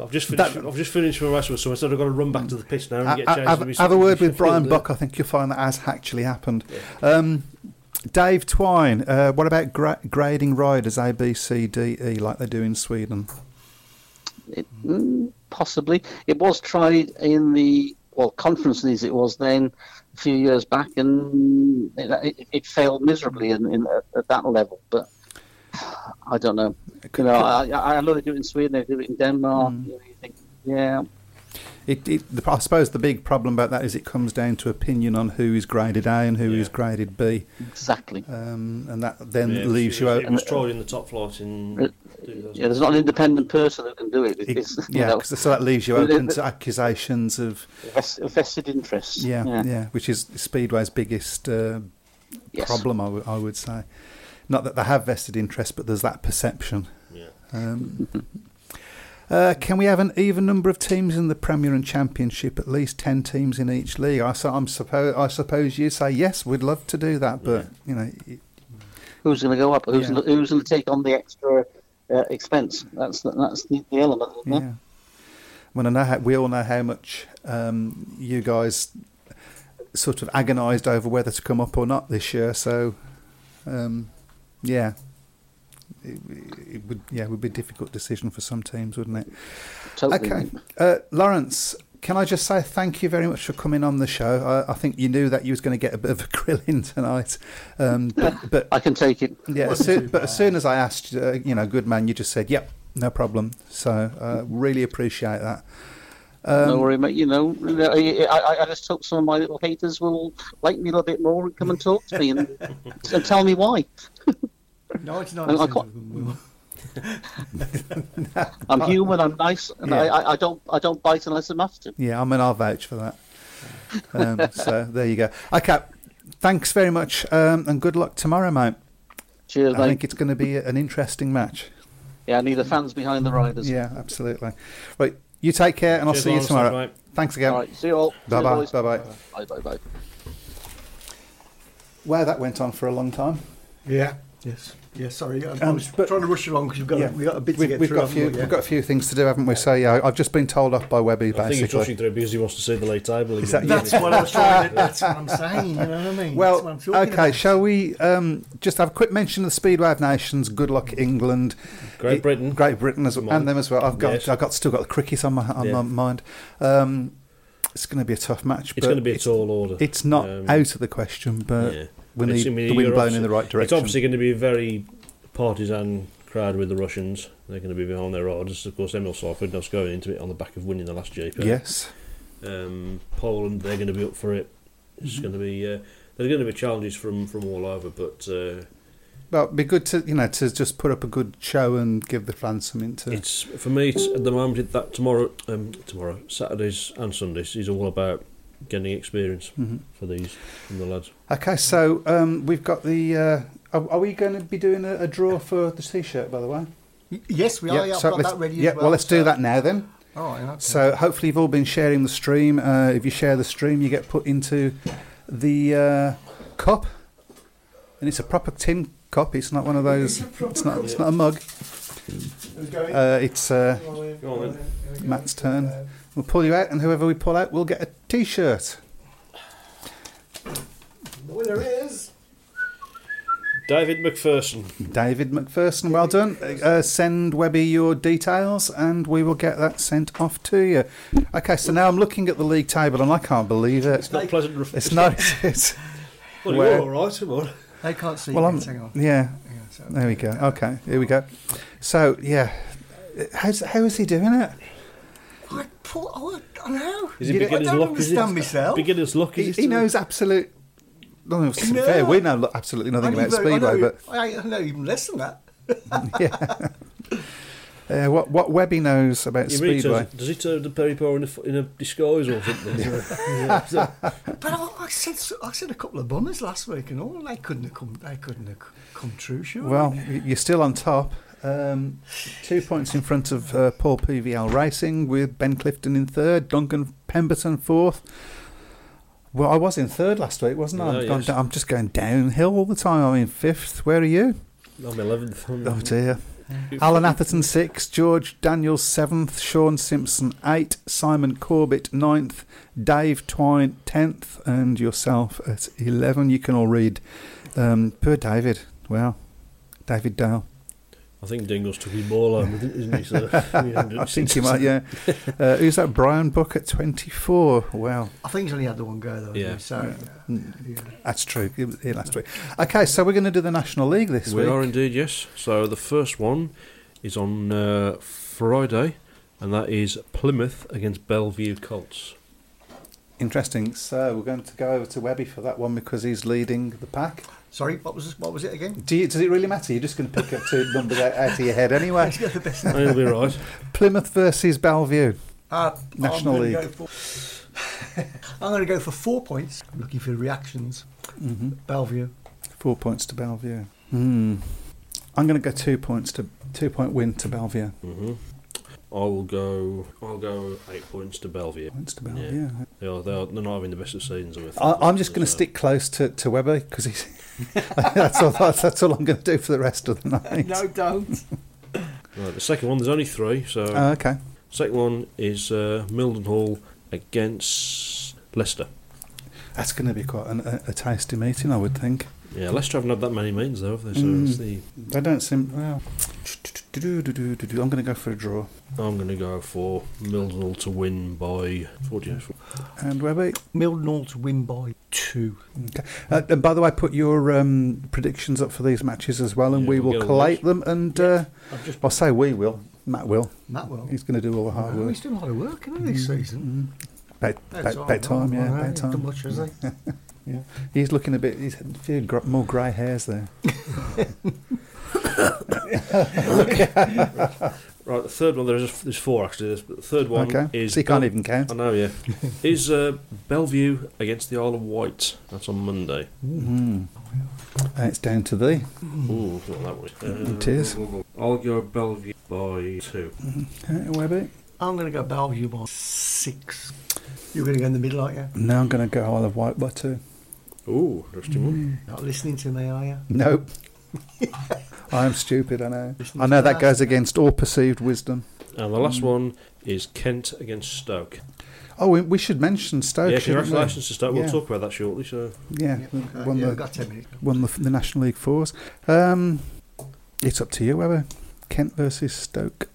I've just finished. That- I've just finished for Westwood, so instead I've got to run back to the pitch now and I- get changed. have, to have a word with Brian. Buck. I think you'll find that has actually happened. Um, Dave Twine, uh, what about gra- grading riders A, B, C, D, E like they do in Sweden? It, mm, possibly. It was tried in the well conference leagues. It was then a few years back, and it, it, it failed miserably in, in at that level. But I don't know. You know, I, I know they do it in Sweden. They do it in Denmark. Mm. You, know, you think, yeah, It, it, the, I suppose the big problem about that is it comes down to opinion on who is graded A and who is Yeah. graded B, Exactly. um, and that then Yeah, leaves it you was, out. It was tried in the top flight in. Uh, 2000. Yeah, there's not an independent person who can do it. It- It's, you yeah, know, 'cause so that leaves you open to accusations of vest- vested interests. yeah, yeah, yeah. which is Speedway's biggest uh, Yes. problem, I would say. Not that they have vested interest, but there's that perception. Yeah. Um, uh, can we have an even number of teams in the Premier and Championship? At least ten teams in each league. I, so, I'm suppose I suppose you say yes. We'd love to do that, but you know, it- Who's going to go up? Who's Yeah. gonna, who's going to take on the extra uh, expense? That's the, that's the, the element. Isn't it? yeah. When I know how, we all know how much um, you guys sort of agonised over whether to come up or not this year. So, um, yeah, it, it would yeah it would be a difficult decision for some teams, wouldn't it? Totally. Okay, uh, Laurence. Can I just say thank you very much for coming on the show? I, I think you knew that you was going to get a bit of a grilling tonight, um, but, but I can take it. yeah, as soon, but as soon as I asked, uh, you know, good man, you just said, "Yep, no problem." So uh, really appreciate that. Um, no worry, mate. You know, I, I, I just hope some of my little haters will like me a little bit more and come and talk to me and, and tell me why. 99% I of can't- them will. I'm human. I'm nice, and Yeah. I, I, I don't I don't bite unless I'm have to. Yeah, I mean, I'll vouch for that. Um, so there you go. Okay, thanks very much, um, and good luck tomorrow, mate. Cheers, I mate. think it's going to be an interesting match. Yeah, I need the fans behind the riders. Yeah, absolutely. Right, you take care, and I'll see you tomorrow. mate. Thanks again. All right. See you all. Bye-bye, bye-bye. Bye bye bye. Wow, that went on for a long time. Yeah. Yes. Yeah. Sorry, I, I Um, was but- trying to rush along because we've got Yeah. a, we've got a bit to We've, get we've through. got a few. we? Yeah. We've got a few things to do, haven't we? So yeah, I've just been told off by Webby I think he's rushing through because he wants to see the late table. Is that- again. That's what I was trying to. That's what I'm saying. You know what I mean? that's what Well, I'm talking okay. about. Shall we um, just have a quick mention of the Speedway of Nations? Good luck, England. Great It- Britain. Great Britain as well, and them as well. I've got, Yes. I've got still got the cricket on my on Yeah. my mind. Um, it's going to be a tough match. It's going to be a tall order. It's not Um, out of the question, but yeah. We It's- need the wind you're blowing obviously- in the right It's obviously going to be a very partisan crowd with the Russians. They're going to be behind their riders. Of course, Emil was going into it on the back of winning the last GP. yes, Um, Poland, they're going to be up for it. It's Mm-hmm. going to be uh, there's going to be challenges from, from all over, but uh, well, it'd be good to you know to just put up a good show and give the fans something to. it's for me it's, at the moment that tomorrow um, tomorrow Saturdays and Sundays is all about getting experience Mhm. for these from the lads. Okay, so um, we've got the. Uh, are, are we going to be doing a, a draw for the T-shirt, by the way? Y- Yes, we are. Yeah, I've so got let's- that ready. Yeah, as well, well, let's do that now then. All right. okay. So hopefully you've all been sharing the stream. Uh, if you share the stream, you get put into the uh, cup, and it's a proper tin cup. It's not one of those. It's not. It's not a mug. Uh, it's uh, Go on then. Matt's turn. We'll pull you out, and whoever we pull out will get a T-shirt. The winner is. David McPherson. David McPherson, well done. Uh, send Webby your details, and we will get that sent off to you. Okay, so now I'm looking at the league table, and I can't believe it. It's not pleasant. Ref- It's not. It's, Well, you're all right. Come on. They can't see. well, you I'm. Hang on. Yeah. Hang on, so- There we go. Okay, here we go. So yeah, how's how is he doing it? I, pull, oh, I know. Is it You- I beginner's I don't luck? Is it? understand myself. Beginner's luck. He, Is it? he knows absolute. No, to be No. fair, we know lo- absolutely nothing I about know- I speedway, know, but I, I know even less than that. yeah. Uh, what what Webby knows about He really speedway? turns, does he turn the Perry Power in a, f- in a disguise or something? Yeah. But I, I said I said a couple of bummers last week and all, and they couldn't have come. They couldn't have come true. Sure. Well, y- you're still on top. Um, two points in front of uh, Paul PVL Racing with Ben Clifton in third, Duncan Pemberton fourth. Well, I was in third last week, wasn't I? Oh, I'm, yes. I'm just going downhill all the time. I'm in fifth. Where are you? I'm 11th. Oh dear. Alan Atherton sixth, George Daniels seventh, Sean Simpson eight, Simon Corbett ninth, Dave Twine tenth, and yourself at eleven. You can all read. Um, poor David. Well, David Dale. I think Dingles took his ball home, isn't he? So, I think you might. Yeah. Uh, who's that? Brian Buck at twenty-four. Wow, I think he's only had the one go though. Yeah. he? So yeah. yeah. that's true. He was here last week. Okay, so we're going to do the National League this We week. We are indeed, yes. So the first one is on uh, Friday, and that is Plymouth against Belle Vue Colts. Interesting. So we're going to go over to Webby for that one because he's leading the pack. Sorry, what was this, what was it again? Do you, does it really matter? You're just going to pick up two numbers out, out of your head anyway. Let's get the best. I think it'll be right. Plymouth versus Belle Vue. Uh, National I'm gonna League. Go for, I'm going to go for four points. I'm looking for reactions. hmm Belle Vue. Four points to Belle Vue. Hmm. I'm going to go two points to two point win to Belle Vue. hmm I will go. I'll go eight points to Belle Vue. Points to Yeah. Belle Vue. They are, they are, they're not having the best of seasons. I I, I'm just going to stick close to, to Webber because he's. that's all. That's all I'm going to do for the rest of the night. No, don't. Right, the second one. There's only three. So Oh, okay. second one is uh, Mildenhall against Leicester. That's going to be quite an, a, a tasty meeting, I would think. Yeah, Leicester haven't had that many meetings though, have they? So Mm. it's the. They don't seem well. I'm going to go for a draw. I'm going to go for Mildenhall to win by 40. And Webby. Mildenhall to win by two. Okay. Uh, and by the way, put your um, predictions up for these matches as well, and Yeah, we we'll will get all collate them. And uh, I've just I'll say we will. Matt will. Matt will. He's going to do all the hard Oh, work. he's doing a lot of work, isn't he, this season? About, That's about, all about time, right. yeah, Well, about ain't done time. much, has he? Yeah. He's looking a bit. He's had a few gr- more grey hairs there. Right, the third one. There's there's four actually. There's, the third one okay. is so you can't Bel- even count. I know, yeah. is uh, Belle Vue against the Isle of Wight? That's on Monday. Mm. And it's down to thee. Ooh, not that one. Uh, It is. I'll go Belle Vue by two. Okay, Webby. I'm going to go Belle Vue by six. You're going to go in the middle, aren't you? Now I'm going to go Isle of Wight by two. Ooh, interesting one. Not listening to me, are you? Nope. I'm stupid, I know. I know that that. goes against all perceived wisdom. And the last one is Kent against Stoke. Oh, we, we should mention Stoke. yeah, shouldn't we? congratulations to Stoke. We'll Yeah. talk about that shortly. So Yeah, Okay, won, yeah, the, we've got 10 minutes. won the, the National League Fours. Um, it's up to you, Webber. Kent versus Stoke.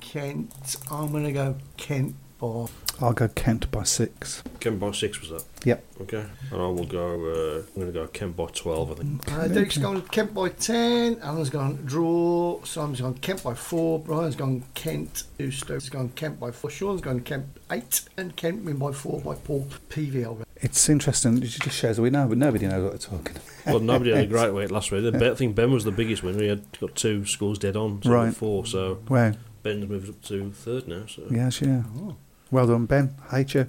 Kent. I'm going to go Kent by. I'll go Kent by six. Kent by six was that? Yep. Okay, and I will go. Uh, I'm going to go Kent by twelve. I think. Uh, Derek's gone Kent by 10. Alan's gone draw. Simon's gone Kent by 4. Brian's gone Kent. Stoke's gone Kent by 4. Sean's gone Kent 8. And Kent win by 4 by Paul PVL. It's interesting. It just shows that we know, but nobody knows what they're talking. Well, nobody had a great week last week. I think Ben was the biggest winner. He had got two scores dead on, so Right. four. So Wow. Ben's moved up to third now. So Yes, yeah. Well done, Ben. Hi, you.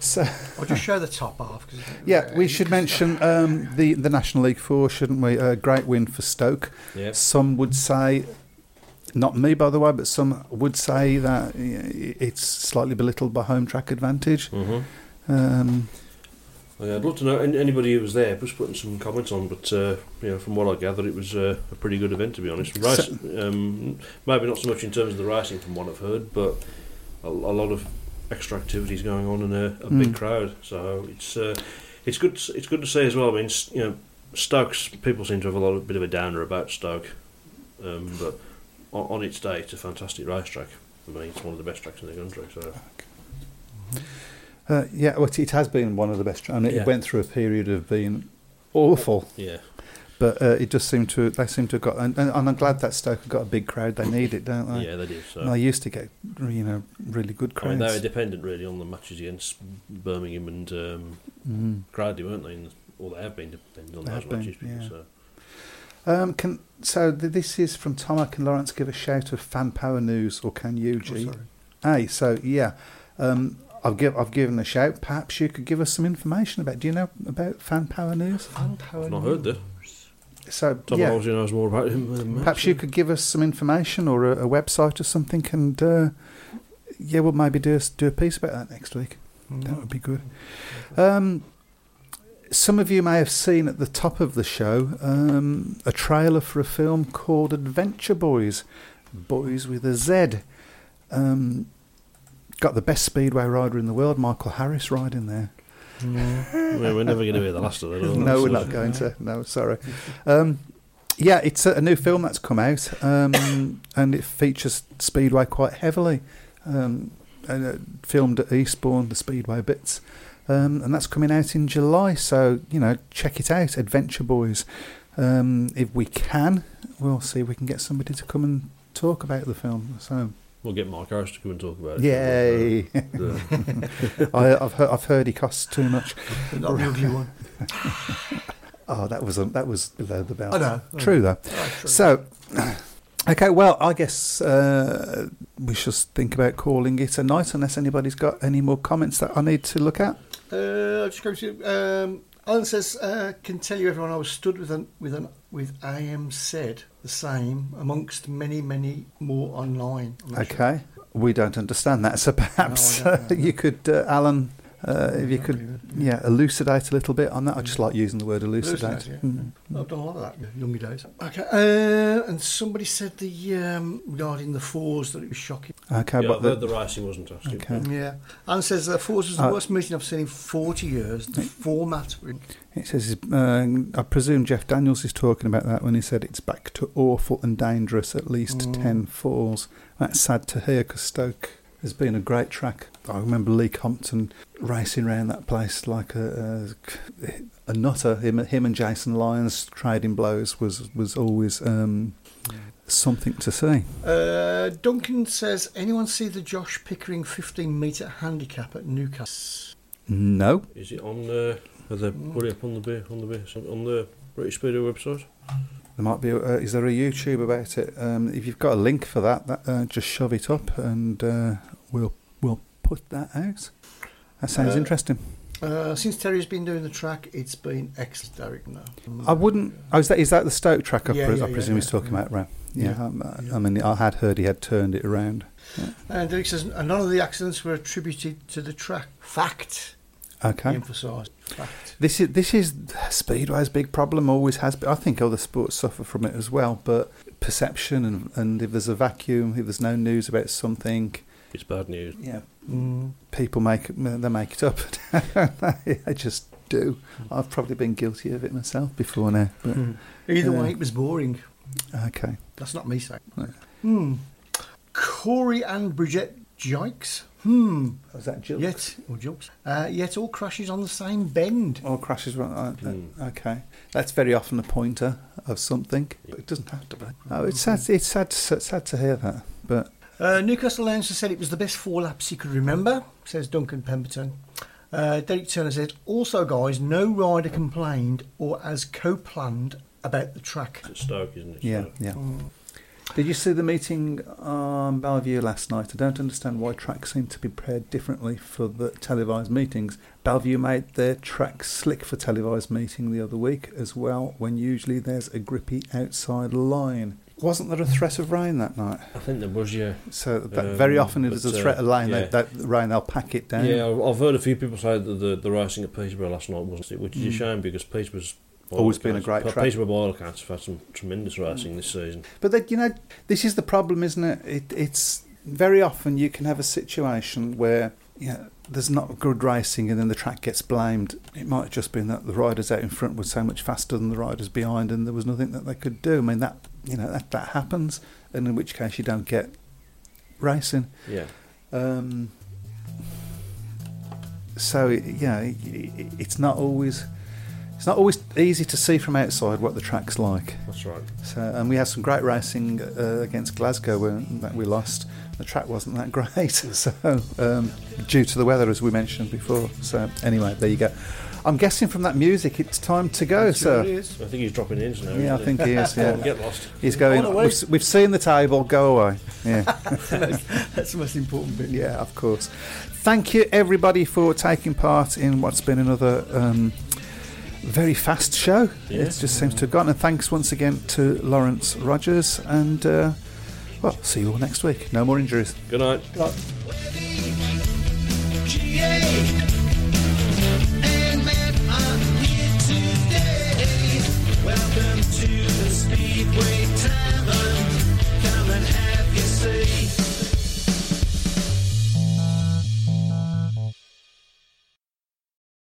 So, I'll just show the top half. 'cause- yeah, we should mention um, the the National League Four, shouldn't we? A great win for Stoke. yeah, Some would say, not me by the way, but some would say that it's slightly belittled by home track advantage. hmm Um, Yeah, I'd love to know anybody who was there. Just putting some comments on, but uh, you know, from what I gather, it was uh, a pretty good event to be honest. Race, um, maybe not so much in terms of the racing, from what I've heard, but a, a lot of extra activities going on and a, a big Mm. crowd. So it's uh, it's good. to- It's good to see as well. I mean, you know, Stoke's people seem to have a lot of bit of a downer about Stoke, um, but on, on its day, it's a fantastic racetrack. I mean, it's one of the best tracks in the country. So uh, yeah, well, it has been one of the best. And it Yeah. went through a period of being awful, yeah, but uh, it just seemed to. They seem to have got, and, and I'm glad that Stoke have got a big crowd. They need it, don't they? yeah, they did. So. And they used to get, you know, really good I mean, crowds. they were dependent really on the matches against Birmingham and um, Mm. Cradley, weren't they? And, or they have been dependent on They those have been, matches. yeah. So. Um, can so th- this is from Tom. Can Laurence give a shout of fan power news, or can you, Oh, G? sorry. Hey, so yeah, um, I've give I've given a shout. Perhaps you could give us some information about. Do you know about fan power news? Fan power. I've not heard that. So Tom yeah, knows more about him than perhaps you could give us some information or a, a website or something, and uh, yeah, we'll maybe do a, do a piece about that next week. That would be good. Um, some of you may have seen at the top of the show um, a trailer for a film called Adventure Boys, Boys with a Z. Um, got the best speedway rider in the world, Michael Harris, riding there. We're never going to hear the last of it. No, we're not going to. No, sorry. Um, yeah, it's a, a new film that's come out, um, and it features Speedway quite heavily. Um, and, uh, filmed at Eastbourne, the Speedway bits, um, and that's coming out in July. So you know, check it out, Adventure Boys. Um, if we can, we'll see if we can get somebody to come and talk about the film. So We'll get Mark Harris to come and talk about it. Yay! The- I, I've heard, I've heard he costs too much. Not the ugly one. Oh, that was a, that was below the belt. I know. True though. Oh, true. So, okay. Well, I guess uh, we should think about calling it a night, unless anybody's got any more comments that I need to look at. Uh, I'll just go to um, Alan says, uh, "Can tell you everyone I was stood with an with an with AM said the same amongst many many more online." I'm sure. Okay. We don't understand that, so perhaps No, I you could, uh, Alan, uh, if you could, yeah, elucidate a little bit on that. I just like using the word elucidate. Hallucinate, Mm. yeah. I've done a lot of that in younger days. Okay, uh, and somebody said the um, regarding the fours that it was shocking. Okay, yeah, but the, heard the racing wasn't fantastic. Okay. Yeah, Alan says the fours was the Uh, worst meeting I've seen in forty years. The format. it says, uh, I presume Jeff Daniels is talking about that when he said it's back to awful and dangerous, at least Mm. 10 falls. That's sad to hear because Stoke has been a great track. I remember Lee Complin racing around that place like a, a, a nutter. Him, him and Jason Lyons trading blows was, was always um, something to see. Uh, Duncan says, anyone see the Josh Pickering 15 metre handicap at Newcastle? No. Is it on the? Have they put it up on the Be- on the Be- on the British Speedway website? There might be. Uh, is there a YouTube about it? Um, if you've got a link for that, that uh, just shove it up, and uh, we'll we'll put that out. That sounds Uh, interesting. Uh, since Terry's been doing the track, it's been excellent, Derek. No. I wouldn't. Oh, is that is that the Stoke track? I, Yeah, pres- yeah, I yeah, presume he's yeah, talking yeah. about. Right. Yeah. Yeah, um, uh, yeah. I mean, I had heard he had turned it around. And Derek says, "And none of the accidents were attributed to the track. Fact. Okay. Emphasised. Fact. This is this is Speedway's big problem. Always has been. I think other sports suffer from it as well. But perception and and if there's a vacuum, if there's no news about something, It's bad news. yeah, Mm. people make they make it up. I just do. I've probably been guilty of it myself before now. But Either Yeah. way, it was boring. okay, That's not me saying. No. Hmm. Corey and Bridget Jikes. Hmm. was that Jill? Yet, or jokes. Uh, yet all crashes on the same bend. All crashes. Right. uh, Hmm. Okay, that's very often a pointer of something, but it doesn't have to be. Oh, it's sad. It's sad. To, sad to hear that. But Uh, Newcastle announcer said it was the best four laps he could remember, says Duncan Pemberton. Uh, Derek Turner said, also, guys, no rider complained or as co planned about the track. It's Stoke, isn't it? yeah, Stoke. yeah. Did you see the meeting on Belle Vue last night? I don't understand why tracks seem to be prepared differently for the televised meetings. Belle Vue made their track slick for televised meeting the other week as well, when usually there's a grippy outside line. Wasn't there a threat of rain that night? I think there was, yeah. So that Um, very often but, there's a uh, threat of rain, yeah. they, that rain they'll pack it down. Yeah, I've- heard a few people say that the, the racing at Peterborough last night wasn't it, which is a shame because Peterborough's Mm. Always been a great track. Peterborough Wildcats have had some tremendous racing this season. But that you know, this is the problem, isn't it? it? It's very often you can have a situation where you know, there's not good racing, and then the track gets blamed. It might have just been that the riders out in front were so much faster than the riders behind, and there was nothing that they could do. I mean, that you know that that happens, and in which case you don't get racing. Yeah. Um, so yeah, it, it, it's not always. It's not always easy to see from outside what the track's like. That's right. So, and we had some great racing uh, against Glasgow when, that we lost. The track wasn't that great, so um, due to the weather, as we mentioned before. So, anyway, there you go. I'm guessing from that music, it's time to go, sir. I think he's dropping in now. Yeah, I think he is. Yeah, get lost. he's going. We've, we've seen the table. Go away. Yeah. That's the most important bit. Yeah, of course. Thank you, everybody, for taking part in what's been another um, very fast show. Yeah. It just seems to have gone. And thanks once again to Laurence Rogers. And, uh, well, see you all next week. No more injuries. Good night. GA